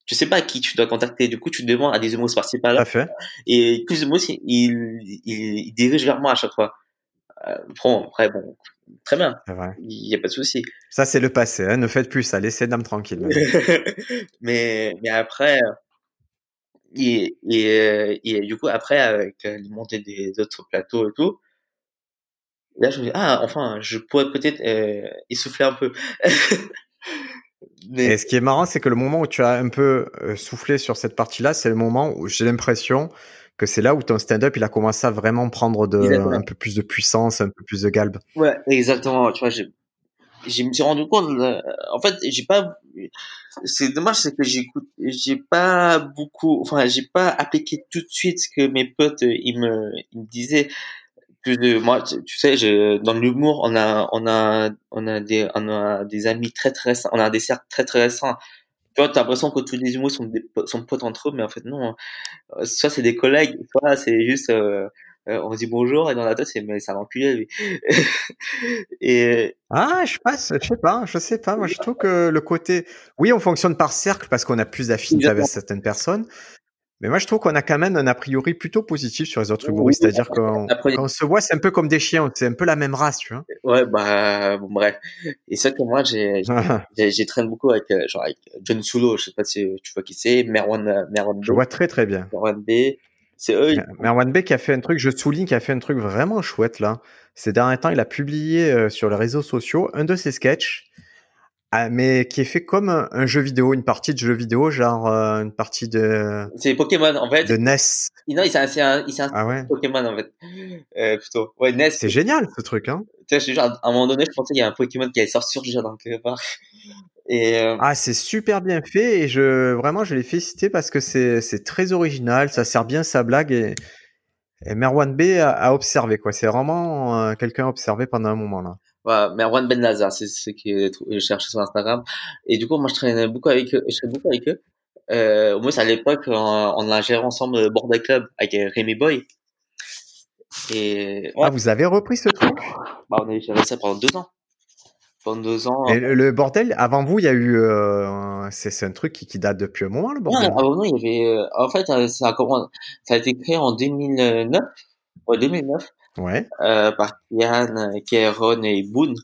tu sais pas qui tu dois contacter. Du coup, tu demandes à des humoristes par-ci par-là. Et tous les humoristes, ils, ils, dirigent vers moi à chaque fois. Euh, bon, après, bon, très bien. Il n'y a pas de souci. Ça, c'est le passé. Hein. Ne faites plus ça. Laissez Dame tranquille. mais, mais après, et, et, et, du coup, après, avec les montées des autres plateaux et tout, là, je me dis, ah, enfin, je pourrais peut-être euh, essouffler un peu. Et ce qui est marrant, c'est que le moment où tu as un peu euh, soufflé sur cette partie-là, c'est le moment où j'ai l'impression que c'est là où ton stand-up il a commencé à vraiment prendre de, un peu plus de puissance, un peu plus de galbe. Ouais, exactement. Tu vois, j'ai, je me suis rendu compte. en fait, j'ai pas. C'est dommage, c'est que j'écoute, j'ai pas beaucoup. Enfin, j'ai pas appliqué tout de suite ce que mes potes ils me, ils me disaient plus de moi tu, sais je, dans l'humour on a on a on a des on a des amis très très récents on a des cercles très très récents tu vois t'as l'impression que tous les humoristes sont des sont potes entre eux mais en fait non. Euh, soit c'est des collègues soit c'est juste euh, euh, on se dit bonjour et dans la tête c'est mais c'est un enculé et ah je passe je sais pas je sais pas. Moi je trouve que le côté oui on fonctionne par cercle parce qu'on a plus d'affinité avec certaines personnes mais moi, je trouve qu'on a quand même un a priori plutôt positif sur les autres humoristes. C'est-à-dire qu'on on se voit, c'est un peu comme des chiens. C'est un peu la même race, tu vois. Ouais, bah, bon, bref. Et ça que moi, j'ai, j'ai traîné beaucoup avec, euh, genre, avec John Sulo. Je sais pas si tu vois qui c'est. Merwan, euh, Merwan B. Je vois très, très bien. Merwan B. C'est eux. Merwan B qui a fait un truc, je souligne, qui a fait un truc vraiment chouette, là. Ces derniers temps, il a publié euh, sur les réseaux sociaux un de ses sketchs ah, mais qui est fait comme un, jeu vidéo, une partie de jeu vidéo, genre euh, une partie de. C'est Pokémon en fait. De NES. Non, il s'est un, il ah ouais. Pokémon en fait. Euh, plutôt. Ouais, NES. C'est génial ce truc, hein. Tu sais, genre, à un moment donné, je pensais qu'il y a un Pokémon qui allait sortir déjà dans quelque part. Et euh... Ah, c'est super bien fait et je vraiment je l'ai félicité parce que c'est c'est très original, ça sert bien sa blague et, et Merwan B a, a observé quoi. C'est vraiment euh, quelqu'un observé pendant un moment là. Voilà, Merwan Ben Lazar, c'est ce que je cherchais sur Instagram. Et du coup, moi, je traînais beaucoup avec eux. Je traînais beaucoup avec eux. Euh, au moins, à l'époque, on, on a géré ensemble Bordel Club avec Rémi Boy. Et, ouais. Ah, vous avez repris ce truc? Bah, on a géré ça pendant deux ans. Pendant deux ans. Et le bordel, avant vous, il y a eu, euh, c'est un truc qui, qui, date depuis un moment, le bordel. Non, avant nous, il y avait, euh, en fait, euh, ça a, ça a été créé en 2009. Ouais, 2009 Ouais. euh, par Kian, Kéron et Boone.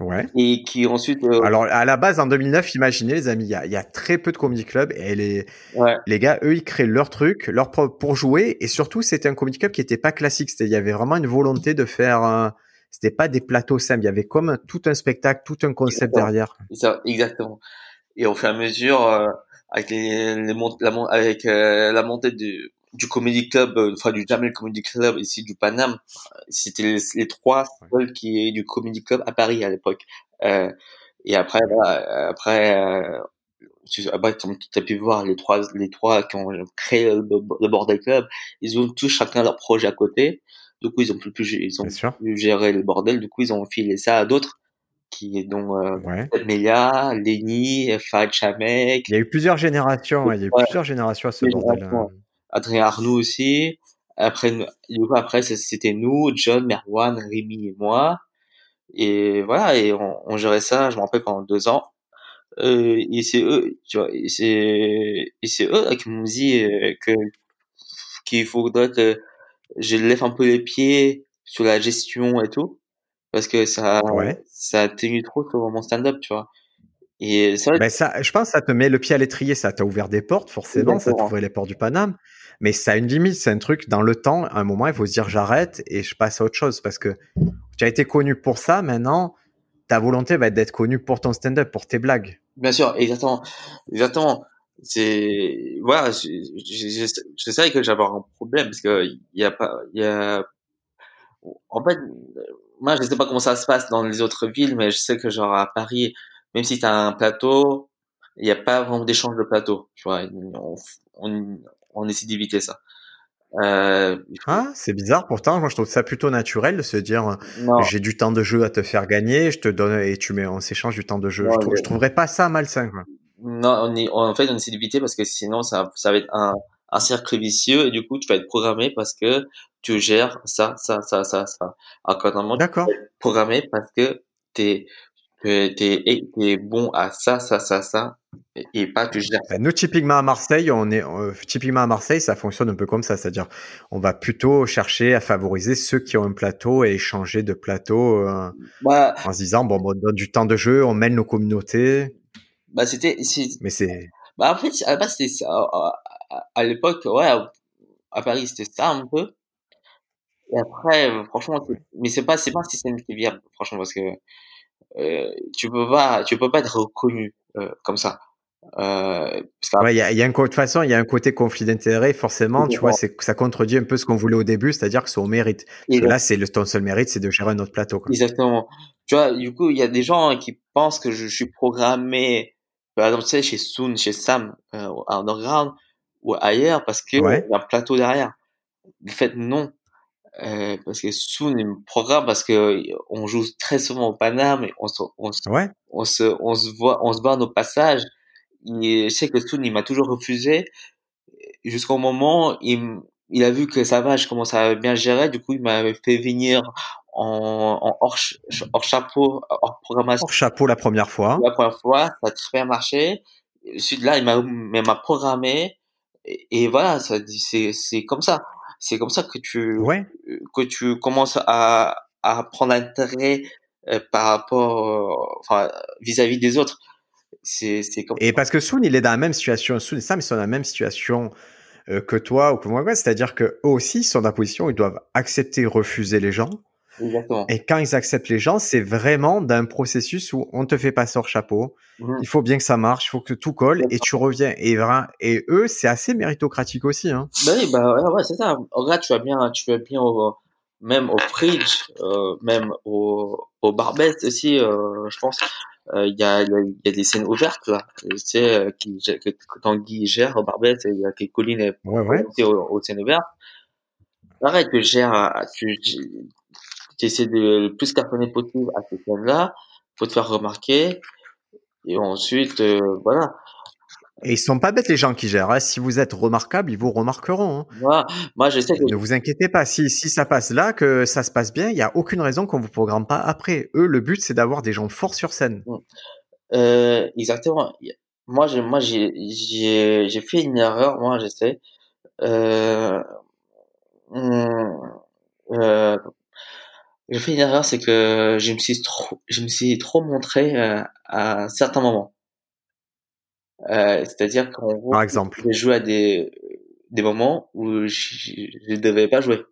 Ouais. Et qui ensuite. euh, Alors, à la base, en 2009, imaginez, les amis, il y a, il y a très peu de comedy club et les, ouais. les gars, eux, ils créent leur truc, leur propre pour jouer. Et surtout, c'était un comedy club qui était pas classique. C'était, il y avait vraiment une volonté de faire, un- c'était pas des plateaux simples. Il y avait comme tout un spectacle, tout un concept Exactement. derrière. Ça, exactement. Et au fur et à mesure, euh, avec les, les mont- la, mon- avec euh, la montée du, du comedy club, euh, enfin du Jamel Comedy Club ici du Paname, euh, c'était les, les trois seuls qui est du comedy club à Paris à l'époque. Euh, et après, voilà, après, euh, tu, après, tu as pu voir les trois, les trois qui ont créé le, le bordel club, ils ont tous chacun leur projet à côté. Du coup, ils ont plus, plus ils ont pu gérer le bordel. Du coup, ils ont filé ça à d'autres qui dont euh, Ouais. Melia, Lenny, Fad Chamek, Il y a eu plusieurs générations. ouais, Il y a eu Ouais. plusieurs générations à ce bordel. Adrien Arnoux aussi. Après, du coup, après, c'était nous, John, Merwan, Rémi et moi. Et voilà, et on, on gérait ça, je me rappelle, pendant deux ans. Euh, et c'est eux, tu vois, et c'est, et c'est eux là, qui m'ont dit euh, que, qu'il faudrait que je lève un peu les pieds sur la gestion et tout. Parce que ça, Ouais. ça a tenu trop sur mon stand-up, tu vois. Et ça, Ben ça, je pense que ça te met le pied à l'étrier, ça t'a ouvert des portes, forcément, ça Exactement. t'ouvrait les portes du Paname. Mais ça a une limite, c'est un truc dans le temps, à un moment, il faut se dire j'arrête et je passe à autre chose parce que tu as été connu pour ça, maintenant, ta volonté va être d'être connu pour ton stand-up, pour tes blagues. Bien sûr, exactement, exactement. C'est voilà, je, savais que j'avais un problème parce que il y a pas, il y a, en fait, moi je sais pas comment ça se passe dans les autres villes, mais je sais que genre à Paris, même si t'as un plateau, il y a pas vraiment d'échange de plateau, tu vois. On essaie d'éviter ça. Euh, Ah, c'est bizarre, pourtant, moi je trouve ça plutôt naturel de se dire j'ai du temps de jeu à te faire gagner, je te donne et tu mets, on s'échange du temps de jeu. Je, trouve, mais- je trouverais pas ça malsain. Quoi. Non, on est, en fait, on essaie d'éviter parce que sinon, ça, ça va être un, un cercle vicieux et du coup, tu vas être programmé parce que tu gères ça, ça, ça, ça, ça. D'accord. programmé parce que t'es, t'es, t'es, t'es bon à ça, ça, ça, ça et, et pas tu gères. Ben, nous, typiquement à Marseille, on est euh, typiquement à Marseille, ça fonctionne un peu comme ça, c'est-à-dire on va plutôt chercher à favoriser ceux qui ont un plateau et échanger de plateau euh, Bah, en se disant bon, bon, on donne du temps de jeu, on mène nos communautés, bah, c'était, mais c'est bah, après, à la base, c'était ça. À, à- à l'époque, ouais, à, Paris, c'était ça un peu. Et après, euh, franchement, c'est- mais c'est pas, c'est pas un système qui est viable, franchement, parce que euh, tu peux pas, tu peux pas être reconnu euh, comme ça. Euh, parce ouais, il y a, y a un de toute façon, il y a un côté conflit d'intérêt, forcément, tu vois, ça contredit un peu ce qu'on voulait au début, c'est-à-dire que c'est au mérite. Là, c'est le ton seul mérite, c'est de gérer un autre plateau. Quoi. Exactement. Tu vois, du coup, il y a des gens qui pensent que je suis programmé, par exemple, tu sais, chez Soon, chez Sam, euh, à Underground, ou ailleurs, parce que Ouais. il y a un plateau derrière. En fait, non. Euh, parce que Soon, il me programme parce que on joue très souvent au Paname et on se, on se, Ouais. on se, on se voit, on se voit à nos passages. Et je sais que Soon, il m'a toujours refusé jusqu'au moment, il, il a vu que ça va, je commence à bien gérer, du coup, il m'a fait venir en, en hors, hors chapeau, hors programmation Hors chapeau la première fois. la première fois, ça a très bien marché. Ensuite, là, il m'a, il m'a programmé. Et, et voilà, ça c'est, c'est comme ça. C'est comme ça que tu, Ouais. que tu commences à, à prendre intérêt euh, par rapport, euh, enfin, vis-à-vis des autres. C'est, c'est comme Et parce que Soon, il est dans la même situation, Soon et Sam, ils sont dans la même situation euh, que toi ou que moi, c'est-à-dire que eux aussi, ils sont dans la position où ils doivent accepter, refuser les gens. Exactement. Et quand ils acceptent les gens, c'est vraiment d'un processus où on te fait passer hors chapeau. Mhm. Il faut bien que ça marche, il faut que tout colle et tu reviens. Et, eux, c'est assez méritocratique aussi. Hein. Bah oui, bah ouais, ouais, c'est ça. Regarde, tu vas bien, tu vas bien au, même au Fridge, euh, même au, au Barbès aussi, euh, je pense. Euh, Il y, a, il y, a, il y a des scènes ouvertes là, tu sais, qui, que, que Tanguy gère au Barbès, et il y a que Colline est Ouais, ouais. aux, aux scènes ouvertes. Pareil, tu gères, tu, tu, essaies de le plus cartonner possible à ces scènes-là, faut te faire remarquer, et ensuite, euh, voilà. Et ils sont pas bêtes les gens qui gèrent. hein. Si vous êtes remarquable, ils vous remarqueront. hein. Moi, moi, je sais que Ne vous inquiétez pas. Si, si ça passe là, que ça se passe bien, il y a aucune raison qu'on vous programme pas après. Eux, le but, c'est d'avoir des gens forts sur scène. Euh, exactement. Moi, j'ai, moi, j'ai, j'ai, j'ai fait une erreur. Moi, j'essaie. Euh, hum, euh, j'ai fait une erreur, c'est que je me suis trop, je me suis trop montré euh, à certains moments. Euh, c'est-à-dire qu'en gros, Par exemple. j'ai joué à des des moments où je ne devais pas jouer.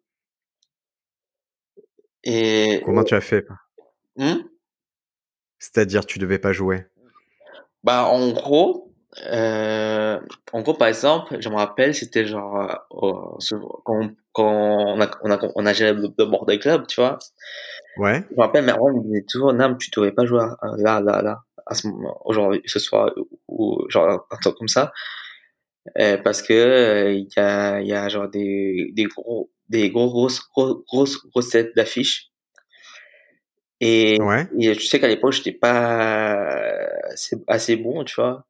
Et comment tu as fait? Hmm C'est-à-dire tu devais pas jouer? Bah en gros, euh, en gros par exemple, je me rappelle, c'était genre euh, quand, quand on a on a on a géré le, bordel club, tu vois. Ouais. Je me rappelle, mais on me disait toujours, Nam, tu devais pas jouer là, là, là, à ce moment, aujourd'hui, ce soir, ou genre un truc comme ça. Euh, parce que euh, il y a il y a genre des des gros des gros grosses grosses grosses recettes d'affiches et, ouais. et je sais qu'à l'époque j'étais pas assez, assez bon tu vois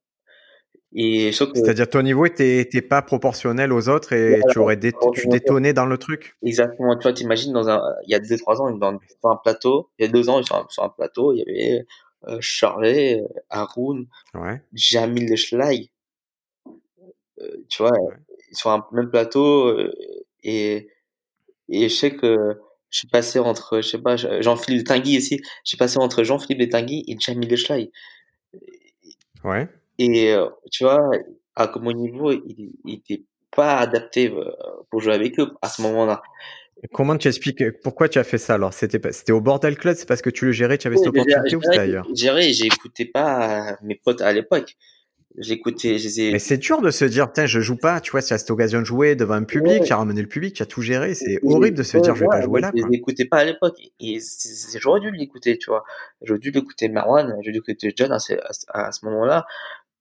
et c'est-à-dire ton niveau était, était pas proportionnel aux autres et tu aurais dé tu détonnais dans le truc exactement tu vois t'imagines dans un il y a deux trois ans dans, sur un plateau il y a deux ans sur un, sur un plateau il y avait euh, Charlet Haroun ouais. Jamil Schleich euh, tu vois, sur un même plateau euh, et et je sais que je suis passé entre je sais pas Jean-Philippe Tinguy ici, j'ai passé entre Jean-Philippe Tinguy et Jamil Schley. Ouais. Et euh, tu vois, à mon niveau, il, il était pas adapté pour jouer avec eux à ce moment-là. Comment tu expliques pourquoi tu as fait ça alors? C'était c'était au Bordel Club, c'est parce que tu le gérais, tu avais cette opportunité ou c'était ailleurs? Gérer, j'écoutais pas mes potes à l'époque j'écoutais, Mais c'est dur de se dire, tiens, je joue pas, tu vois, si as cette occasion de jouer devant un public, tu as ramené le public, tu as tout géré, c'est horrible de se dire, je vais pas jouer là. Je l'écoutais pas à l'époque, et j'aurais dû l'écouter, tu vois. J'aurais dû l'écouter Marwan, j'aurais dû l'écouter John à ce, à ce moment-là,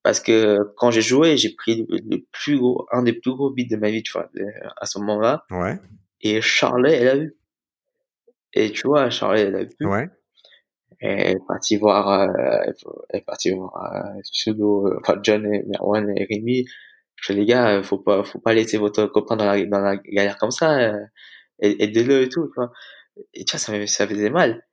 parce que quand j'ai joué, j'ai pris le, plus gros, un des plus gros beats de ma vie, tu vois, à ce moment-là. Ouais. Et Charlet, elle a eu. Et tu vois, Charlet, elle a vu. Ouais elle est partie voir, euh, elle est partie voir euh, Pseudo, enfin John et Merwan et Rémi. Je dis les gars, faut pas, faut pas laisser votre copain dans la, dans la galère comme ça. Euh, aidez-le et tout, tu vois. Et tu vois, ça, ça faisait mal.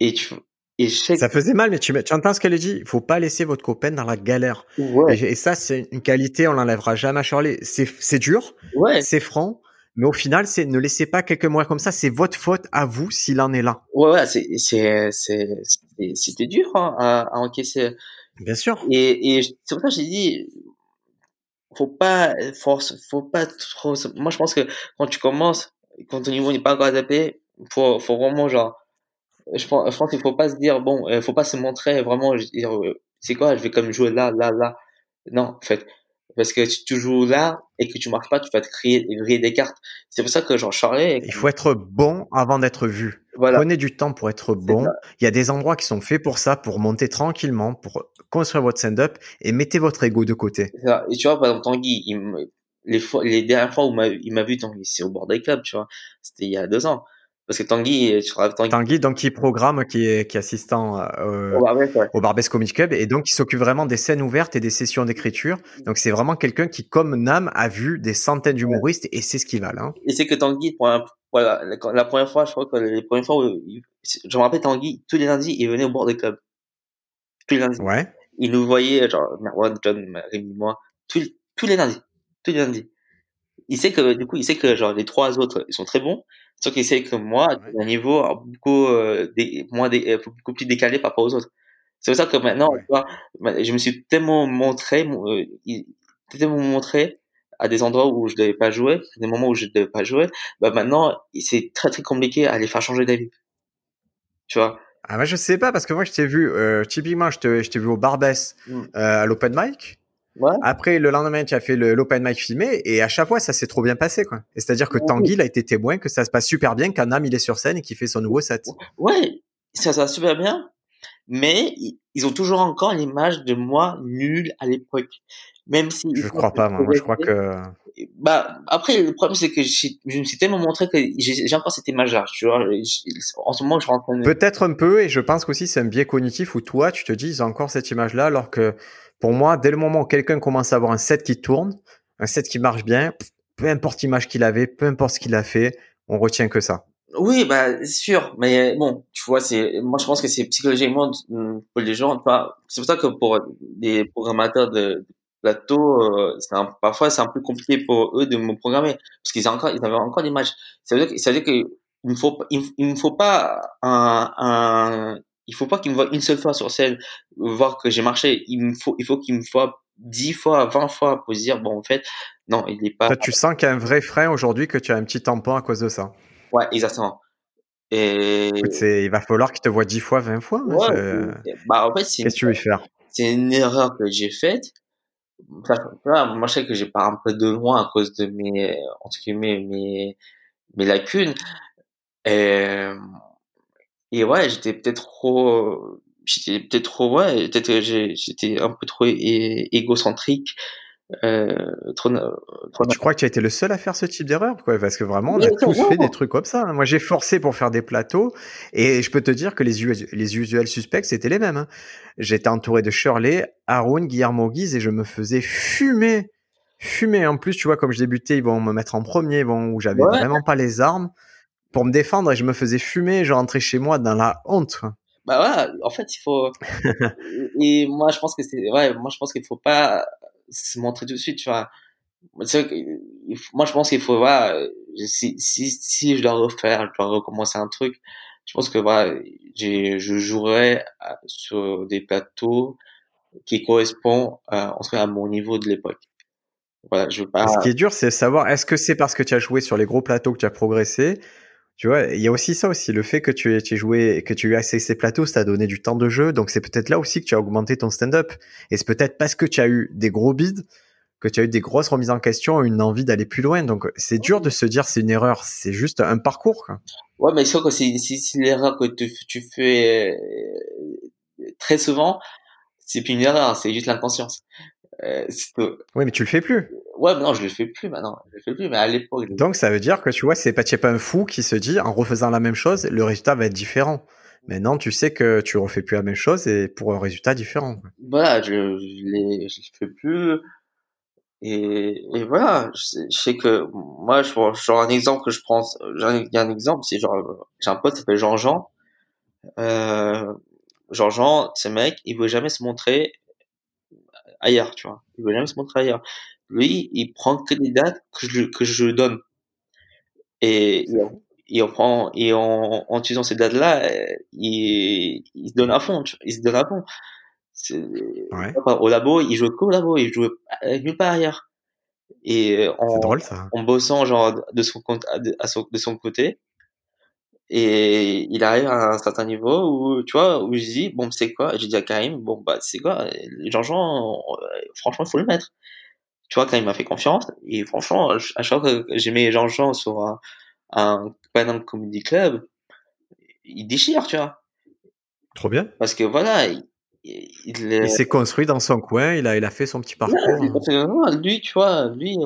Et tu, et ça faisait mal, mais tu, tu entends ce qu'elle dit? Faut pas laisser votre copain dans la galère. Ouais. Et, ça, c'est une qualité, on l'enlèvera jamais à Charlie. C'est, dur. Ouais. C'est franc. Mais au final, c'est ne laissez pas quelques mois comme ça. C'est votre faute à vous s'il en est là. Ouais, c'était dur hein, à, à, encaisser. Bien sûr. Et, et c'est pour ça que j'ai dit, faut pas force, faut pas trop. Moi, je pense que quand tu commences, quand ton niveau n'est pas encore adapté, faut faut vraiment genre. Je pense, je pense qu'il faut pas se dire bon, euh, faut pas se montrer vraiment. Dire, euh, c'est quoi, je vais comme jouer là, là, là. Non, en fait, parce que si tu joues là et que tu marches pas, tu vas te créer, griller des cartes. C'est pour ça que j'en charlais. Il faut être bon avant d'être vu. Voilà. Prenez du temps pour être bon. Il y a des endroits qui sont faits pour ça, pour monter tranquillement, pour construire votre stand-up et mettez votre ego de côté. Et tu vois, par exemple, Tanguy, il les, fois, les dernières fois où il m'a vu, Tanguy, c'est au Bordel Club, tu vois. C'était il y a deux ans. Parce que Tanguy, tu Tanguy, Tanguy donc qui programme, qui est, qui est assistant euh, au, Barbès, ouais. au Barbès Comedy Club, et donc qui s'occupe vraiment des scènes ouvertes et des sessions d'écriture. Donc c'est vraiment quelqu'un qui, comme Nam, a vu des centaines d'humoristes et c'est ce qui va là. Et c'est que Tanguy, voilà, la, première fois, je crois que les premières fois, où, je me rappelle Tanguy, tous les lundis, il venait au bord des clubs. Tous les lundis. Ouais. Il nous voyait, genre Marwan, John, Rémi, moi, tous, tous les lundis, tous les lundis. Il sait que du coup, il sait que genre les trois autres, ils sont très bons, Sauf qu'il sait que moi, ouais. un niveau beaucoup, euh, des, moins des, beaucoup plus décalé par rapport aux autres. C'est pour ça que maintenant, ouais. tu vois, je me suis tellement montré, euh, tellement montré à des endroits où je devais pas jouer, des moments où je devais pas jouer. Bah maintenant, c'est très très compliqué à les faire changer d'avis. Tu vois? Ah bah je sais pas parce que moi je t'ai vu euh, typiquement je t'ai je t'ai vu au Barbès mm. euh, à l'open mic. Ouais. Après, le lendemain, tu as fait l'open mic filmé et à chaque fois, ça s'est trop bien passé, quoi. Et c'est-à-dire que Tanguy, il a été témoin que ça se passe super bien quand Nam, il est sur scène et qu'il fait son nouveau set. Ouais, ça, ça va super bien. Mais ils ont toujours encore l'image de moi nul à l'époque. Même si. Je crois pas, moi. moi. Je crois que. Bah, après, le problème, c'est que je, je, me suis tellement montré que j'ai encore cette image-là. Tu vois, en ce moment, je rentre en... Peut-être un peu, et je pense qu'aussi, c'est un biais cognitif où toi, tu te dis, ils ont encore cette image-là, alors que pour moi, dès le moment où quelqu'un commence à avoir un set qui tourne, un set qui marche bien, peu importe l'image qu'il avait, peu importe ce qu'il a fait, on retient que ça. Oui, bah, sûr. Mais bon, tu vois, c'est, moi, je pense que c'est psychologiquement pour les gens, c'est pour ça que pour des programmateurs de plateau, euh, un, parfois, c'est un peu compliqué pour eux de me programmer. Parce qu'ils ont encore, ils avaient encore l'image. Ça veut dire que, ça veut dire que il me faut, il, faut pas un, un il faut pas qu'il me voit une seule fois sur scène, voir que j'ai marché. Il me faut, il faut qu'il me voit dix fois, vingt fois pour se dire, bon, en fait, non, il n'est pas. tu sens qu'il y a un vrai frein aujourd'hui, que tu as un petit tampon à cause de ça. Ouais, exactement. Et... il va falloir qu'il te voit dix fois, vingt fois. Ouais, bah, en fait, Qu'est-ce que tu veux faire? C'est une erreur que j'ai faite. Moi, je sais que j'ai pas un peu de loin à cause de mes, entre guillemets, mes, mes lacunes. Et, et ouais, j'étais peut-être trop, j'étais peut-être trop, ouais, peut-être j'étais un peu trop égocentrique. Euh, trop, trop tu crois que tu as été le seul à faire ce type d'erreur? Quoi Parce que vraiment, on a tous fait des trucs comme ça. Hein. Moi, j'ai forcé pour faire des plateaux et je peux te dire que les, les usuels suspects, c'était les mêmes. Hein. J'étais entouré de Shirley, Haroun, Guillermo Guise et je me faisais fumer. Fumer. En plus, tu vois, comme je débutais, ils vont me mettre en premier, vont où j'avais vraiment pas les armes pour me défendre et je me faisais fumer. Je rentrais chez moi dans la honte. Bah voilà, en fait, il faut. et moi, je pense que c'est. Ouais, moi, je pense qu'il faut pas se montrer tout de suite, tu vois. Moi, je pense qu'il faut, voilà, si, si, si je dois refaire, je dois recommencer un truc, je pense que, voilà, je jouerai sur des plateaux qui correspondent, euh, à mon niveau de l'époque. Voilà, je veux. Ce qui est dur, c'est savoir, est-ce que c'est parce que tu as joué sur les gros plateaux que tu as progressé tu vois, il y a aussi ça aussi, le fait que tu aies, joué et que tu aies accès à ces plateaux, ça t'a donné du temps de jeu, donc c'est peut-être là aussi que tu as augmenté ton stand-up. Et c'est peut-être parce que tu as eu des gros bids, que tu as eu des grosses remises en question, une envie d'aller plus loin. Donc c'est dur de se dire c'est une erreur, c'est juste un parcours. Quoi. Ouais, mais sûr que c'est l'erreur que tu, tu fais euh, très souvent, c'est plus une erreur, c'est juste l'inconscience. Euh, oui, mais tu le fais plus. Ouais, mais non, je le fais plus maintenant. Je le fais plus, mais à l'époque. Donc ça veut dire que tu vois, c'est pas, pas un fou qui se dit en refaisant la même chose, le résultat va être différent. Maintenant, tu sais que tu refais plus la même chose et pour un résultat différent. Voilà, je, je, je le fais plus. Et, et voilà, je sais, que moi, je, genre un exemple que je prends, il y a un exemple, c'est genre, j'ai un pote qui s'appelle Jean-Jean. Euh, Jean-Jean, ce mec, il veut jamais se montrer ailleurs, tu vois. Il veut jamais se montrer ailleurs. Lui, il prend que des dates que je, que je donne. Et, il, prend, et en, en utilisant ces dates-là, il, il se donne à fond, tu vois. Il se donne à fond. Ouais. Au labo, il joue qu'au labo, il joue nulle part ailleurs. Et en, drôle, ça. en bossant genre de son, compte, à son, de son côté, et il arrive à un certain niveau où, tu vois, où je dis, bon, c'est quoi? J'ai dit à Karim, bon, bah, c'est quoi? Jean-Jean, franchement, il faut le mettre. Tu vois, Karim m'a fait confiance. Et franchement, à chaque fois que j'ai mis Jean-Jean sur un, un Panam Comedy Club, il déchire, tu vois. Trop bien. Parce que voilà, il, il, s'est construit dans son coin, il a, il a fait son petit parcours. lui, tu vois, lui,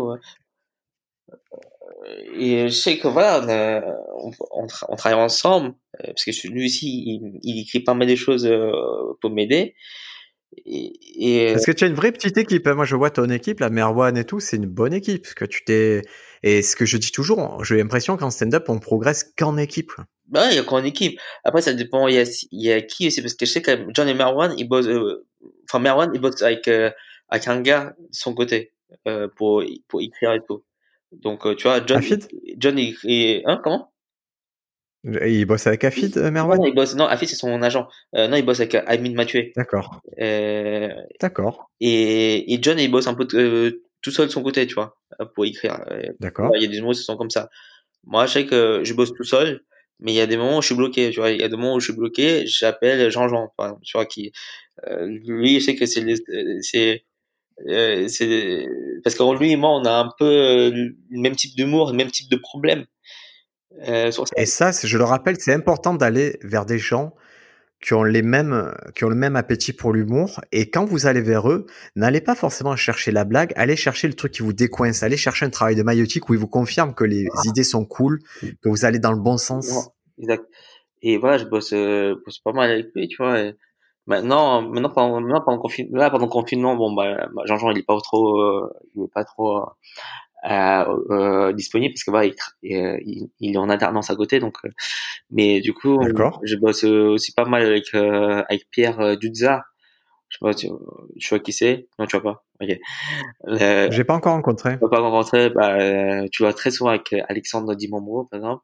et je sais que voilà, on, on, travaille ensemble, euh, parce que lui aussi, il, il écrit pas mal de choses euh, pour m'aider. Et, et... Parce que tu as une vraie petite équipe? Moi, je vois ton équipe, la Merwan et tout, c'est une bonne équipe. Parce que tu t'es. Et ce que je dis toujours, j'ai l'impression qu'en stand-up, on progresse qu'en équipe. Bah, il y a qu'en équipe. Après, ça dépend. Il y a, il y a qui aussi, parce que je sais que John et Merwan, ils bossent. Euh, enfin, Merwan, ils bossent avec, avec un gars de son côté pour, pour écrire et tout. Donc, euh, tu vois, John, Afid? John est, hein, comment? Il bosse avec Afid, euh, Merwan? Non, il bosse, non, Afid, c'est son agent. Euh, non, il bosse avec Amin Mathieu. D'accord. D'accord. Et, et, John, il bosse un peu tout seul de son côté, tu vois, pour écrire. D'accord. Il y a des mots qui sont comme ça. Moi, je sais que je bosse tout seul, mais il y a des moments où je suis bloqué, tu vois. Il y a des moments où je suis bloqué, j'appelle Jean-Jean, par exemple, tu vois, qui, lui, je sais que c'est, euh, c'est parce qu'en lui et moi, on a un peu euh, le même type d'humour, le même type de problème. Euh, et ça, je le rappelle, c'est important d'aller vers des gens qui ont les mêmes, qui ont le même appétit pour l'humour. Et quand vous allez vers eux, n'allez pas forcément chercher la blague, allez chercher le truc qui vous décoince, allez chercher un travail de maïotique où il vous confirme que les idées sont cool, que vous allez dans le bon sens. Exact. Et voilà, je bosse, bosse pas mal avec lui, tu vois. Et Maintenant, maintenant pendant, maintenant, pendant, confinement, là, pendant le confinement, bon, bah, bah, Jean-Jean, il est pas trop, euh, il est pas trop euh, euh, disponible parce que bah, il, il, il, est en alternance à côté, donc. Euh, mais du coup, je bosse aussi pas mal avec avec Pierre Dudza. Je sais pas, tu, tu vois qui c'est? Non, tu vois pas. Ok. J'ai pas encore rencontré. Pas rencontré. Bah, tu vois très souvent avec Alexandre Dimambro, par exemple.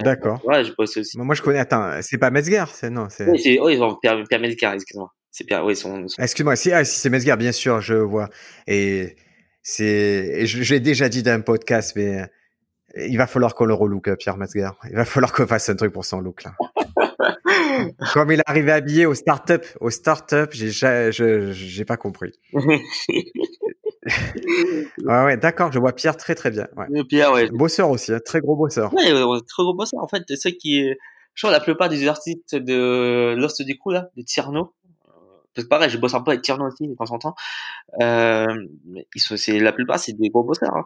D'accord. Ouais, je bosse aussi. Moi, je connais. Attends, c'est pas Metzger, c'est non. C'est... Oui, c'est, oui, Pierre, Pierre Metzger, excuse-moi. C'est Pierre, oui, son. son... Excuse-moi. Si, ah, si c'est Metzger, bien sûr, je vois. Et c'est, et je, je l'ai déjà dit dans un podcast, mais il va falloir qu'on le relook, Pierre Metzger. Il va falloir qu'on fasse un truc pour son look là. Comme il est arrivé habillé au start-up, au start-up, j'ai, j'ai, j'ai pas compris. ouais, ouais, d'accord, je vois Pierre très très bien. Ouais. Pierre, ouais. Bosseur aussi, hein, très gros bosseur. Ouais, très gros bosseur. En fait, ceux qui, je crois, la plupart des artistes de Lost du coup là, de Tierno, parce que pareil, je bosse un peu avec Tierno aussi de temps en temps. Euh, ils sont, c'est la plupart, c'est des gros bosseurs. Hein.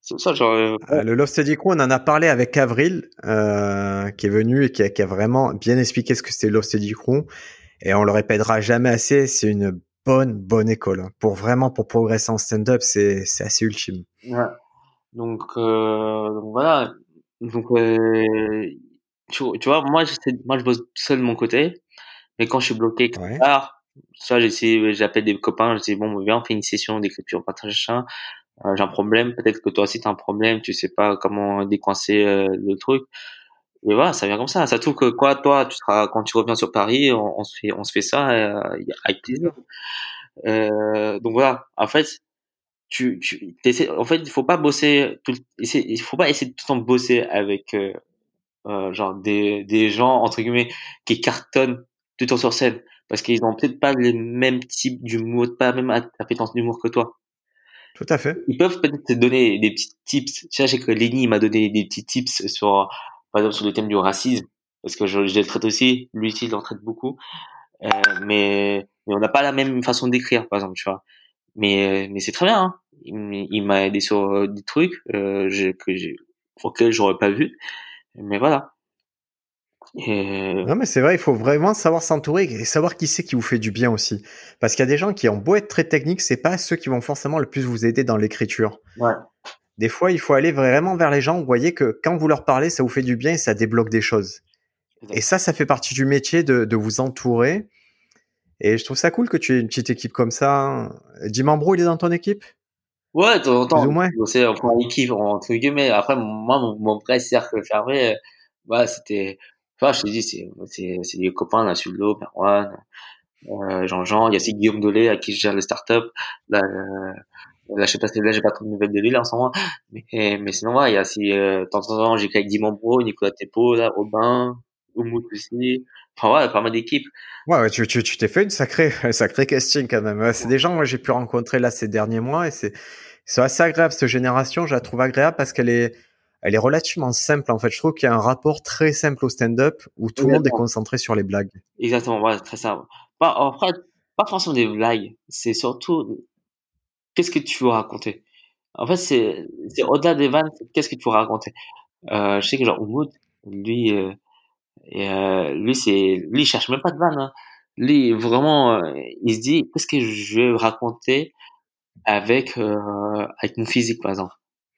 Ça, genre, euh, euh, le Study Crew, on en a parlé avec Avril, euh, qui est venu et qui a, qui a, vraiment bien expliqué ce que c'était Study Crew. Et on le répétera jamais assez, c'est une bonne, bonne école. Hein. Pour vraiment, pour progresser en stand-up, c'est, c'est assez ultime. Ouais. Donc, euh, donc voilà. Donc, euh, tu, tu, vois, moi, moi, je bosse seul de mon côté. Mais quand je suis bloqué quelque ouais. part, ça, j'essaie, j'appelle des copains, je dis, bon, viens, on fait une session d'écriture, partage ça euh, j'ai un problème, peut-être que toi aussi tu as un problème, tu sais pas comment décoincer euh, le truc. Et voilà, ça vient comme ça. Ça trouve que quoi, toi, tu seras quand tu reviens sur Paris, on, on se fait, on se fait ça euh, avec plaisir. Euh, donc voilà, en fait, tu, tu essaies, en fait, il faut pas bosser, tout, il faut pas essayer de tout le temps bosser avec euh, euh, genre des, des gens entre guillemets qui cartonnent tout le temps sur scène parce qu'ils ont peut-être pas les mêmes types d'humour, pas la même appétence d'humour que toi. Tout à fait. Ils peuvent peut-être te donner des petits tips. Tu sais, je sais que Lenny m'a donné des petits tips sur, par exemple, sur le thème du racisme, parce que je, je le traite aussi. Lui, il en traite beaucoup. Euh, mais, mais on n'a pas la même façon d'écrire, par exemple, tu vois. Mais, mais c'est très bien. Hein. Il, il m'a aidé sur des trucs euh, que j'ai, auxquels j'aurais pas vu. Mais voilà. Et... Non, mais c'est vrai, il faut vraiment savoir s'entourer et savoir qui c'est qui vous fait du bien aussi. Parce qu'il y a des gens qui ont beau être très techniques, c'est pas ceux qui vont forcément le plus vous aider dans l'écriture. Ouais. Des fois, il faut aller vraiment vers les gens. Vous voyez que quand vous leur parlez, ça vous fait du bien et ça débloque des choses. Et ça, ça fait partie du métier de, de vous entourer. Et je trouve ça cool que tu aies une petite équipe comme ça. Dimambro, il est dans ton équipe? Ouais, de temps en temps. C'est on prend l'équipe entre guillemets. Après, moi, mon, mon vrai cercle fermé, bah, c'était Enfin, je te dis, c'est, des copains, là, Suldo, Merwan, euh, Jean-Jean, il y a aussi Guillaume Dolé, à qui je gère les startups. Là, euh, là, je sais pas, là, j'ai pas trop de nouvelles de lui, là, en ce moment. Mais, mais sinon, il y a aussi, euh, temps en temps, j'ai avec Dimambro, Nicolas Tepo, là, Aubin, Oumout aussi. Enfin, ouais, pas mal d'équipes. Ouais, ouais, tu, tu, tu t'es fait une sacrée, un sacré casting, quand même. C'est des gens, moi, j'ai pu rencontrer, là, ces derniers mois, et c'est, c'est assez agréable, cette génération, je la trouve agréable parce qu'elle est, elle est relativement simple en fait. Je trouve qu'il y a un rapport très simple au stand-up où tout le monde est concentré sur les blagues. Exactement, ouais, très simple. Pas, après, pas forcément des blagues, c'est surtout qu'est-ce que tu veux raconter? En fait, c'est, au-delà des vannes, qu'est-ce que tu veux raconter? Euh, je sais que genre Oumoud, lui, euh, et, euh, lui c'est, lui il cherche même pas de vannes. Hein. Lui vraiment, euh, il se dit qu'est-ce que je vais raconter avec euh, avec mon physique par exemple?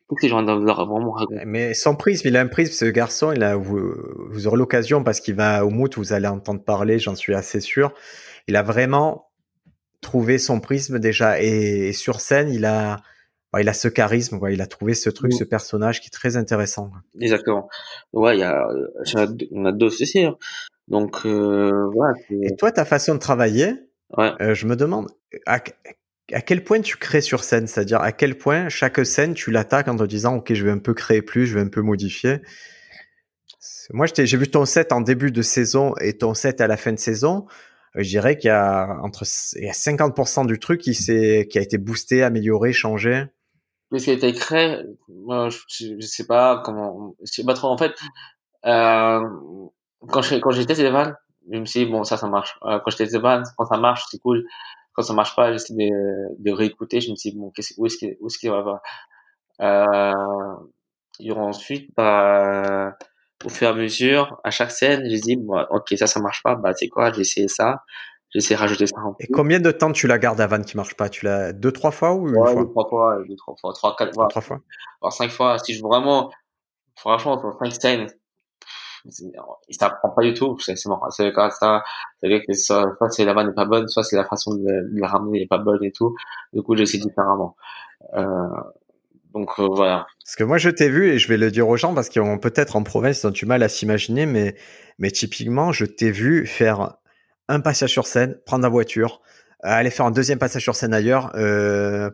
Que vraiment Mais sans prisme, il a un prisme, ce garçon, il a, vous, vous aurez l'occasion parce qu'il va au mout, vous allez entendre parler, j'en suis assez sûr. Il a vraiment trouvé son prisme déjà et, sur scène, il a, il a ce charisme, il a trouvé ce truc, ce personnage qui est très intéressant. Exactement. Ouais, il y a, on a deux aussi. Hein. Donc, euh, voilà. Et toi, ta façon de travailler, ouais. euh, je me demande, à, à quel point tu crées sur scène? C'est-à-dire à quel point chaque scène, tu l'attaques en te disant, OK, je vais un peu créer plus, je vais un peu modifier? Moi, j'ai vu ton set en début de saison et ton set à la fin de saison. Euh, je dirais qu'il y a entre il y a 50% du truc qui, qui a été boosté, amélioré, changé. Qu'est-ce qui a été créé je, je, sais pas comment. Je sais pas trop. En fait, euh, quand je quand j'étais Stéphane, je me suis dit bon ça ça marche. Euh, quand j'étais Stéphane, quand ça marche, c'est cool quand ça marche pas, j'essaie de, de réécouter. Je me dis bon, qu'est-ce, où est-ce qu'il, où est-ce qu'il va pas euh, Et ensuite, bah, au fur et à mesure, à chaque scène, je dis bon, ok, ça, ça marche pas. Bah, c'est quoi J'ai essayé ça. J'essaie de rajouter ça. En plus. Et combien de temps tu la gardes à vanne qui marche pas? Tu l'as deux, trois fois ou une ouais, fois? deux, trois fois, deux, trois fois, trois, quatre, fois. Trois fois. Alors cinq fois. Si je veux vraiment, franchement, sur cinq scènes, ça prend pas du tout c'est marrant c'est ça c'est que soit, soit c'est la vanne n'est pas bonne soit c'est la façon de, la ramener n'est pas bonne et tout du coup j'essaie différemment euh, Donc euh, voilà. Parce que moi je t'ai vu et je vais le dire aux gens parce qu'ils ont peut-être en province ils ont du mal à s'imaginer, mais mais typiquement je t'ai vu faire un passage sur scène, prendre la voiture, aller faire un deuxième passage sur scène ailleurs, euh,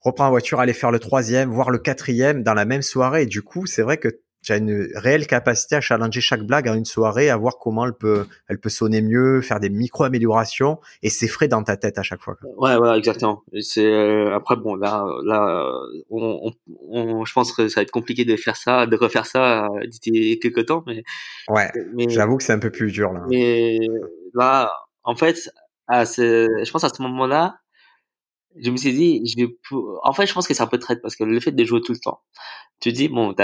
reprendre la voiture, aller faire le troisième, voire le quatrième dans la même soirée. Et du coup, c'est vrai que tu as une réelle capacité à challenger chaque blague en une soirée, à voir comment elle peut, elle peut sonner mieux, faire des micro-améliorations, et c'est frais dans ta tête à chaque fois. Ouais, voilà, exactement. C'est euh, après bon là, là, on, on, je pense que ça va être compliqué de faire ça, de refaire ça euh, d'ici quelques temps, mais ouais. Mais, j'avoue que c'est un peu plus dur là. Mais là, en fait, à ce, je pense à ce moment-là, je me suis dit, je vais, en fait, je pense que c'est un peu traite parce que le fait de jouer tout le temps, tu dis bon,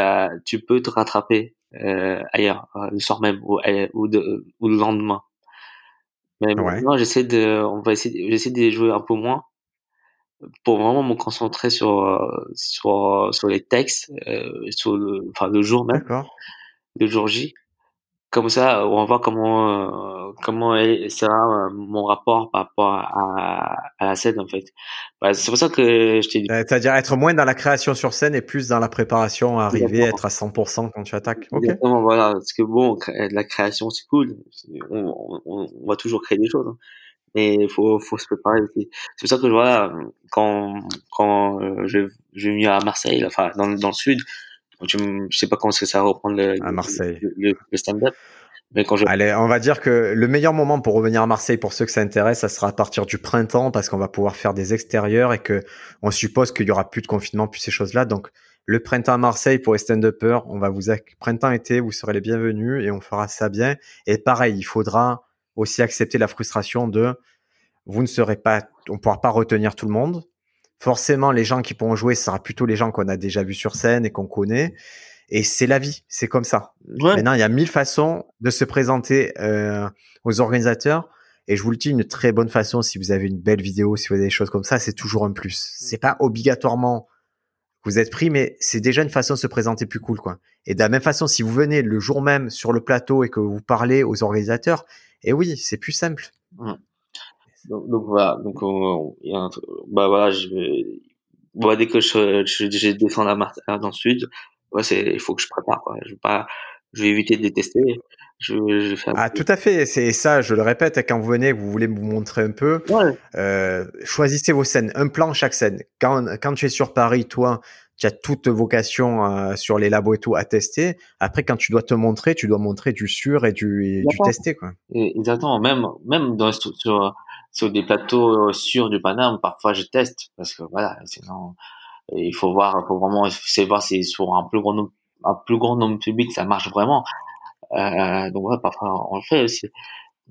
tu peux te rattraper euh, ailleurs euh, le soir même ou, euh, ou, de, ou le lendemain. Mais moi, j'essaie de, on va essayer, j'essaie de jouer un peu moins pour vraiment me concentrer sur sur sur les textes, euh, sur le, enfin le jour même, le jour J comme ça, on va voir comment euh, comment sera euh, mon rapport par rapport à, à la scène en fait. Bah, c'est pour ça que je t'ai dit. Euh, c'est-à-dire être moins dans la création sur scène et plus dans la préparation, arriver, être à 100% quand tu attaques. Ok. Exactement, voilà. Parce que bon, la création c'est cool. On, on, on, va toujours créer des choses. Hein. Mais il faut, faut se préparer aussi. C'est pour ça que voilà, quand quand je, je viens venir à Marseille, enfin dans, dans le sud, je, sais pas comment est-ce que ça va reprendre le, à Marseille. le, le stand-up. Mais quand je... Allez, on va dire que le meilleur moment pour revenir à Marseille pour ceux que ça intéresse, ça sera à partir du printemps parce qu'on va pouvoir faire des extérieurs et que on suppose qu'il y aura plus de confinement, plus ces choses-là. Donc le printemps à Marseille pour les stand-uppers, on va vous printemps-été, vous serez les bienvenus et on fera ça bien. Et pareil, il faudra aussi accepter la frustration de vous ne serez pas, on pourra pas retenir tout le monde forcément, les gens qui pourront jouer, ce sera plutôt les gens qu'on a déjà vus sur scène et qu'on connaît. Et c'est la vie, c'est comme ça. Maintenant, il y a mille façons de se présenter euh, aux organisateurs. Et je vous le dis, une très bonne façon, si vous avez une belle vidéo, si vous avez des choses comme ça, c'est toujours un plus. C'est pas obligatoirement que vous êtes pris, mais c'est déjà une façon de se présenter plus cool, quoi. Et de la même façon, si vous venez le jour même sur le plateau et que vous parlez aux organisateurs, et oui, c'est plus simple. Donc, donc voilà, donc il y a un, bah voilà, je bah, dès que je, je, je descends la dans le sud, ouais, c'est il faut que je prépare quoi. Je vais pas, je vais éviter de détester. Je, ah, tout à fait. C'est ça, je le répète, quand vous venez, vous voulez vous montrer un peu. Ouais. Euh, choisissez vos scènes, un plan chaque scène. Quand, quand tu es sur Paris, toi, tu as toute vocation euh, sur les labos et tout à tester. Après, quand tu dois te montrer, tu dois montrer du sûr et du, et du testé, quoi. exactement. Même, même dans sur, sur des plateaux euh, sûrs du Paname, parfois je teste parce que voilà, sinon il faut voir, faut vraiment c'est voir si sur un plus grand nombre, un plus grand nombre public ça marche vraiment. Euh, donc ouais, parfois on le fait aussi.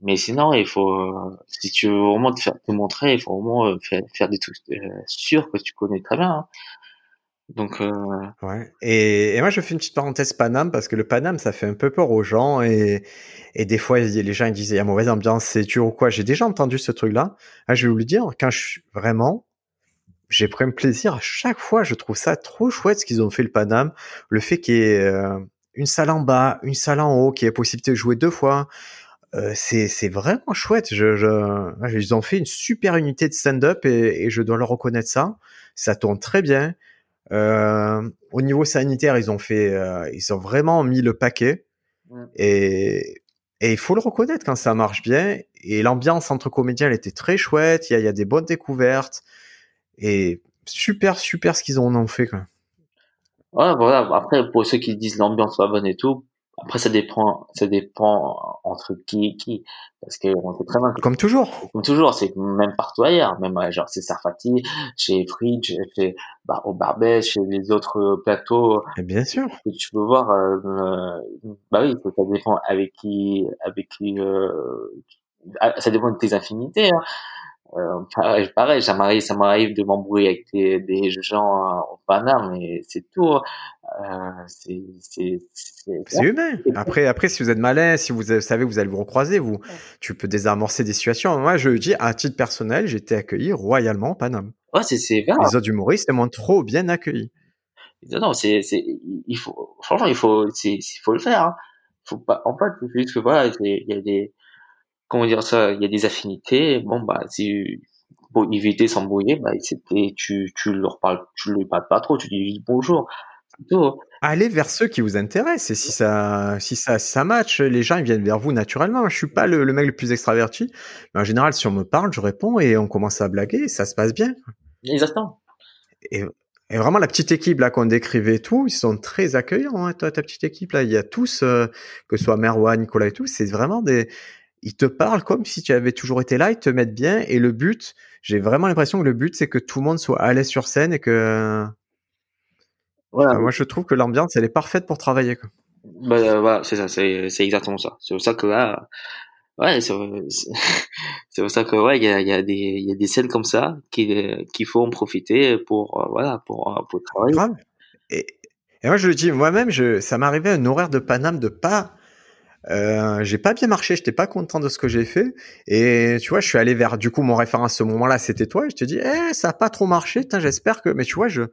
Mais sinon, il faut, si tu veux vraiment te faire te montrer, il faut vraiment euh, faire, des trucs euh, sûrs que tu connais très bien. Hein. Donc euh... ouais. Et, et, moi je fais une petite parenthèse Paname parce que le Paname ça fait un peu peur aux gens et, et des fois les gens ils disent il y a mauvaise ambiance c'est dur ou quoi. J'ai déjà entendu ce truc là. Ah, je vais vous le dire quand je suis vraiment j'ai pris un plaisir à chaque fois. Je trouve ça trop chouette ce qu'ils ont fait le Paname. Le fait qu'il y ait euh, une salle en bas, une salle en haut, qu'il y ait possibilité de jouer deux fois. Euh, c'est vraiment chouette. Je, je, ils ont fait une super unité de stand-up et, et je dois leur reconnaître ça. Ça tourne très bien. Euh, au niveau sanitaire, ils ont fait, euh, ils ont vraiment mis le paquet. Et, et il faut le reconnaître quand ça marche bien. Et l'ambiance entre comédiens, elle était très chouette. Il y a, il y a des bonnes découvertes. Et super, super ce qu'ils ont fait. Quoi. Ouais, voilà. Après, pour ceux qui disent l'ambiance pas bonne et tout, après, ça dépend, ça dépend entre qui et qui. Parce que on sait très bien Comme toujours. Comme toujours, c'est même partout ailleurs. Même, genre, c'est Sarfati, chez Fridge, chez, bah, au Barbès, chez les autres plateaux. Et bien sûr. Que tu peux voir, euh, bah oui, ça dépend avec qui, avec qui, euh, ça dépend de tes affinités, hein. Euh, pareil, pareil, ça m'arrive, ça m'arrive de m'embrouiller avec des, des gens au Panama, mais c'est tout. Euh, c'est c'est humain. Après, après, si vous êtes malin, si vous savez vous allez vous recroiser, vous, tu peux désamorcer des situations. Moi, je dis à titre personnel, j'ai été accueilli royalement au Paname. Ouais, c'est c'est Les autres humoristes m'ont trop bien accueilli. Non, c'est c'est il faut franchement il faut c'est il faut le faire. Hein. Faut pas en fait juste que voilà il y a des comment dire ça, il y a des affinités. Bon bah si pour éviter s'embrouiller, bah, c'était, tu, tu leur parles, tu lui parles pas trop, tu dis bonjour. Tout. Allez vers ceux qui vous intéressent et si ça, si ça, ça match, les gens ils viennent vers vous naturellement. Je suis pas le, mec le plus extraverti, mais en général, si on me parle, je réponds et on commence à blaguer, ça se passe bien. Exactement. Et, et vraiment la petite équipe là qu'on décrivait tout, ils sont très accueillants. Hein, toi, ta petite équipe là, il y a tous, euh, que ce soit Merwan, Nicolas et tout, c'est vraiment des, ils te parlent comme si tu avais toujours été là, ils te mettent bien. Et le but, j'ai vraiment l'impression que le but, c'est que tout le monde soit à l'aise sur scène et que. Voilà. moi, je trouve que l'ambiance, elle est parfaite pour travailler. Quoi. Bah, euh, voilà, c'est ça, c'est, c'est exactement ça. C'est pour ça que là, ouais, c'est, c'est pour ça que ouais, il y a, y a des, y a des scènes comme ça qu'il, qu'il faut en profiter pour, euh, voilà, pour, euh, pour travailler. Et moi, je le dis, moi-même, je, ça m'arrivait un horaire de Paname de pas euh, j'ai pas bien marché, j'étais pas content de ce que j'ai fait. Et tu vois, je suis allé vers, du coup, mon référent à ce moment-là, c'était toi. Et je te dis, eh, ça a pas trop marché. J'espère que, mais tu vois, je,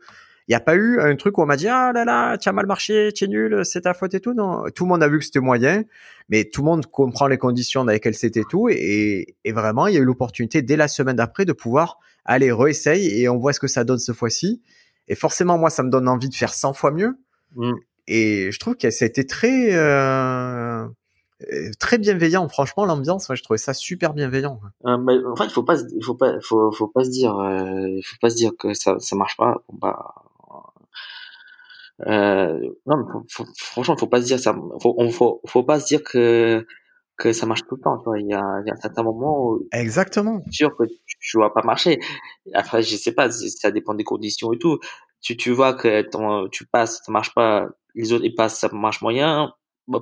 il y a pas eu un truc où on m'a dit, ah là là, tu as mal marché, tu es nul, c'est ta faute et tout. Non, tout le monde a vu que c'était moyen, mais tout le monde comprend les conditions dans lesquelles c'était tout. Et, et, vraiment, il y a eu l'opportunité dès la semaine d'après de pouvoir aller réessayer et on voit ce que ça donne cette fois-ci. Et forcément, moi, ça me donne envie de faire 100 fois mieux. Mmh. Et je trouve que ça a été très euh, euh, très bienveillant. Franchement, l'ambiance, moi, je trouvais ça super bienveillant. Euh, mais, en fait, il faut pas, il faut pas, faut, faut pas se dire, euh, il faut pas se dire que ça, ça marche pas. Bah, euh, non, mais faut, franchement, faut pas se dire ça. Faut, on, faut, faut pas se dire que que ça marche tout le temps. Tu vois, il y a, il y a un certain moment où exactement sûr que tu, vas pas marcher. Après, je sais pas, ça dépend des conditions et tout. Tu, tu vois que ton, tu passes, ça marche pas les autres ils passent ça marche moyen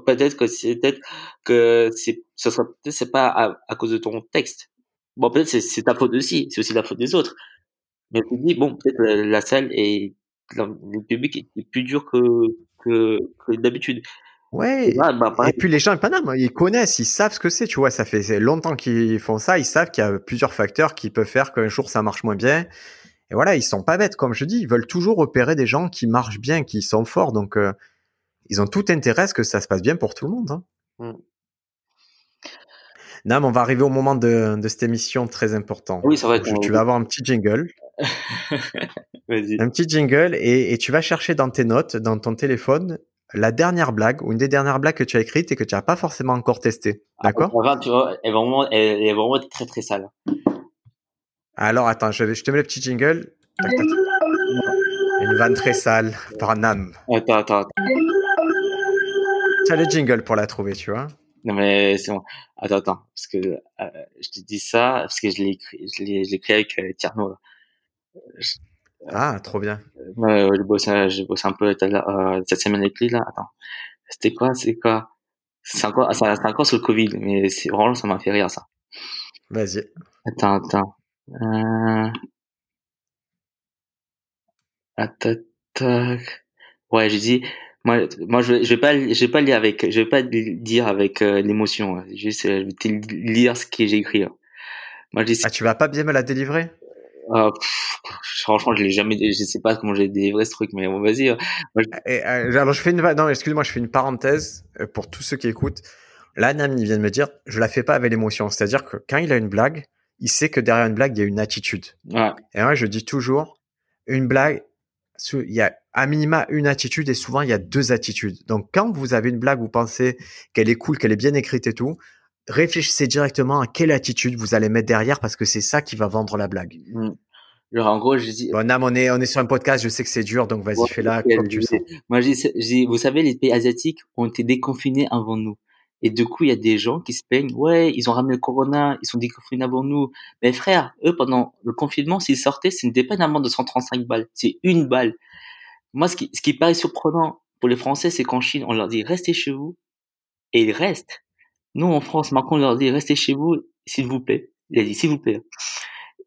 peut-être que c'est peut-être que c'est ce sera peut-être c'est pas à, cause de ton texte bon peut-être c'est c'est ta faute aussi c'est aussi la faute des autres mais tu dis bon peut-être la, salle et le public est plus dur que que, que d'habitude Ouais. bah, et puis les gens Paname, ils connaissent, ils savent ce que c'est, tu vois. Ça fait longtemps qu'ils font ça, ils savent qu'il y a plusieurs facteurs qui peuvent faire qu'un jour ça marche moins bien. Et voilà, ils sont pas bêtes, comme je dis, ils veulent toujours repérer des gens qui marchent bien, qui sont forts. Donc, euh, ils ont tout intérêt à ce que ça se passe bien pour tout le monde. Hein. Mmh. Nam, on va arriver au moment de, de cette émission très important. Oui, ça va être. Tu vas avoir un petit jingle. un petit jingle et, et, tu vas chercher dans tes notes, dans ton téléphone, la dernière blague ou une des dernières blagues que tu as écrites et que tu n'as pas forcément encore testée. Ah, D'accord? elle, est vraiment, elle est vraiment très très sale. Alors attends, je, je te mets le petit jingle. Une vanne très sale par Nam. Attends, attends, attends. T'as le jingle pour la trouver, tu vois. Non mais c'est bon. Attends, attends, parce que euh, je te dis ça parce que je l'ai écrit, je l'ai, je l'ai écrit avec euh, Tierno. ah, trop bien. J'ai bossé, j'ai bossé un peu euh, cette semaine avec lui là. Attends, c'était quoi, c'est quoi? C'est encore, c'est encore sur le Covid, mais c'est vraiment ça m'a fait rire ça. Vas-y. Attends, attends. Euh... Attaque. Ouais, j'ai dit. Moi, moi, je, je vais pas, je vais pas lire avec, je vais pas dire avec euh, l'émotion. Hein. Juste, euh, je vais te lire ce que j'ai écrit. Hein. Moi, je dis, ah, tu vas pas bien me la délivrer? Ah, Franchement, je l'ai jamais, je sais pas comment j'ai délivré ce truc, mais bon, vas-y. Hein. je... alors, je fais une, non, excuse-moi, je fais une parenthèse pour tous ceux qui écoutent. Là, Nam, il vient de me dire, je la fais pas avec l'émotion. C'est-à-dire que quand il a une blague, il sait que derrière une blague, il y a une attitude. Ouais. Et moi, je dis toujours, une blague, il y a à minima une attitude et souvent il y a deux attitudes. Donc quand vous avez une blague, vous pensez qu'elle est cool, qu'elle est bien écrite et tout, réfléchissez directement à quelle attitude vous allez mettre derrière parce que c'est ça qui va vendre la blague. Mmh. Alors en gros, je dis. Bon, Nam, on est, on est sur un podcast, je sais que c'est dur, donc vas-y, fais-la comme tu sais. Moi, je dis, vous savez, les pays asiatiques ont été déconfinés avant nous. Et du coup, il y a des gens qui se plaignent, ouais, ils ont ramené le corona, ils sont déconfinés avant nous. Mais frère, eux, pendant le confinement, s'ils sortaient, ce n'était pas une amende de 135 balles, c'est une balle. Moi, ce qui, ce qui paraît surprenant pour les Français, c'est qu'en Chine, on leur dit, restez chez vous, et ils restent. Nous, en France, Macron leur dit, restez chez vous, s'il vous plaît. Il a dit, s'il vous plaît.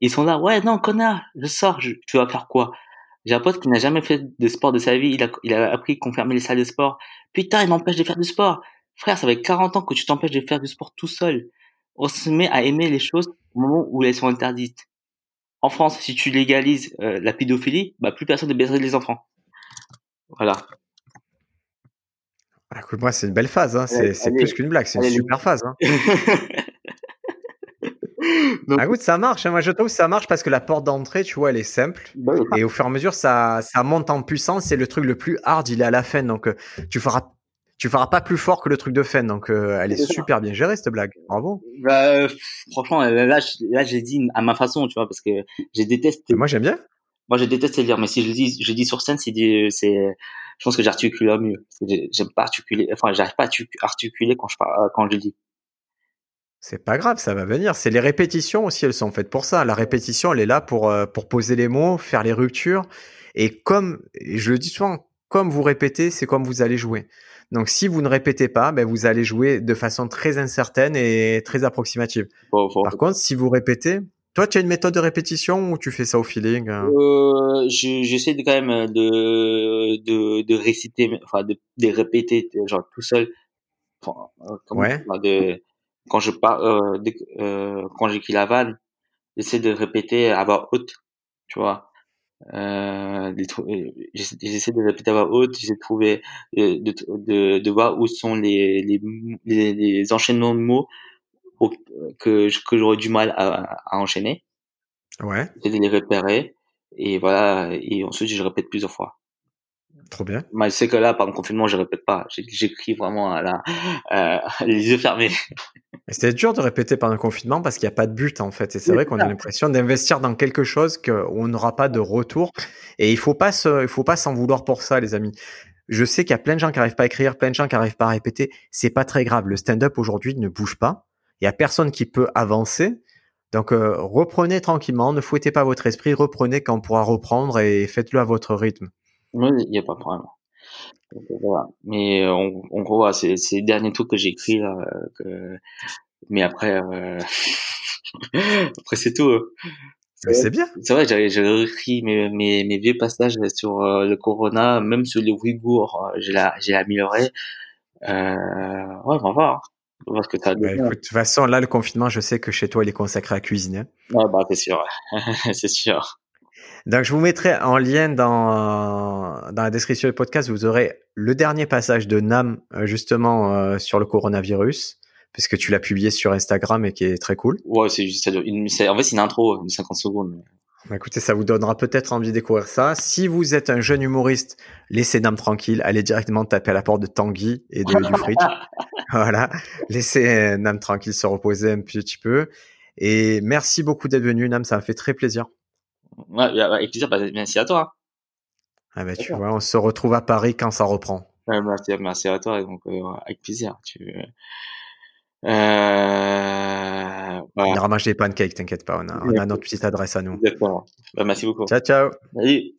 Ils sont là, ouais, non, connard, je sors, tu vas faire quoi? J'ai un pote qui n'a jamais fait de sport de sa vie, il a, il a appris qu'on fermait les salles de sport. Putain, il m'empêche de faire du sport. Frère, ça fait 40 ans que tu t'empêches de faire du sport tout seul. On se met à aimer les choses au moment où elles sont interdites. En France, si tu légalises euh, la pédophilie, bah plus personne ne baiserait les enfants. Voilà. Ah, écoute, moi, c'est une belle phase. Hein. C'est plus qu'une blague, c'est une super phase. Hein. Donc, ah, écoute, ça marche. Hein. Moi, je trouve que ça marche parce que la porte d'entrée, tu vois, elle est simple. Bah et au fur et à mesure, ça, ça monte en puissance. Et le truc le plus hard, il est à la fin. Donc, euh, tu feras, tu feras pas plus fort que le truc de fin. Donc, euh, elle est super bien gérée, cette blague. Bravo. Bah, franchement, là, là, j'ai dit à ma façon, tu vois, parce que j'ai détesté. Moi, j'aime bien. Moi, je déteste lire, mais si je dis, je dis sur scène, c'est, c'est, je pense que j'articule mieux. J'aime pas articuler, enfin, j'arrive pas à articuler quand je parle, quand je dis. C'est pas grave, ça va venir. C'est les répétitions aussi, elles sont faites pour ça. La répétition, elle est là pour, euh, pour poser les mots, faire les ruptures. Et comme, je le dis souvent, comme vous répétez, c'est comme vous allez jouer. Donc si vous ne répétez pas, ben, vous allez jouer de façon très incertaine et très approximative. Par contre, si vous répétez, toi, tu as une méthode de répétition ou tu fais ça au feeling hein euh, J'essaie quand même de, de, de réciter, enfin de, de répéter, genre tout seul. Enfin, euh, ouais. De, quand je parle, euh, euh, quand j'écris la vanne, j'essaie de répéter à voix haute, tu vois. Euh, j'essaie de répéter à voix haute, j'essaie de trouver, euh, de, de, de, voir où sont les, les, les, les enchaînements de mots que, que j'aurais du mal à, à enchaîner. Ouais. J'essaie de les repérer et voilà, et ensuite je répète plusieurs fois. Trop bien. Mais c'est que là, pendant le confinement, je répète pas. J'écris vraiment à la, euh, les yeux fermés. C'était dur de répéter pendant le confinement parce qu'il n'y a pas de but en fait. Et c'est vrai qu'on a l'impression d'investir dans quelque chose qu'on n'aura pas de retour. Et il faut pas se, il faut pas s'en vouloir pour ça, les amis. Je sais qu'il y a plein de gens qui n'arrivent pas à écrire, plein de gens qui n'arrivent pas à répéter. C'est pas très grave. Le stand-up aujourd'hui ne bouge pas. Il y a personne qui peut avancer. Donc euh, reprenez tranquillement, ne fouettez pas votre esprit, reprenez quand on pourra reprendre et faites-le à votre rythme. Oui, il n'y a pas de problème. voilà. Mais euh, en, gros, c'est les derniers trucs que j'ai écrits là. Que... Mais après, euh... après c'est tout. Hein. C'est bien. C'est vrai, j'avais écrit mes, mes, mes, vieux passages sur euh, le corona, même sur les Ouïghours, euh, j'ai amélioré. Euh, ouais, on va voir. On va voir ce que ça bah, écoute, de toute façon, là, le confinement, je sais que chez toi, il est consacré à cuisiner. Ouais, bah, c'est sûr. c'est sûr. Donc, je vous mettrai en lien dans, dans la description du podcast. Vous aurez le dernier passage de Nam, euh, justement, euh, sur le coronavirus, puisque tu l'as publié sur Instagram et qui est très cool. Ouais, c'est juste, une, en fait, c'est une intro de 50 secondes. Bah, écoutez, ça vous donnera peut-être envie de découvrir ça. Si vous êtes un jeune humoriste, laissez Nam tranquille. Allez directement taper à la porte de Tanguy et de, du Fridge. voilà. Laissez Nam tranquille se reposer un petit peu. Et merci beaucoup d'être venu, Nam. Ça m'a fait très plaisir. Ouais, avec plaisir, bah, merci à toi. Ah bah, tu vois, on se retrouve à Paris quand ça reprend. Ouais, merci, merci à toi, donc euh, avec plaisir. Tu... Euh... On ira manger des pancakes, t'inquiète pas, on a, on a notre petite adresse à nous. Exactement. Bah, merci beaucoup. Ciao, ciao. Salut.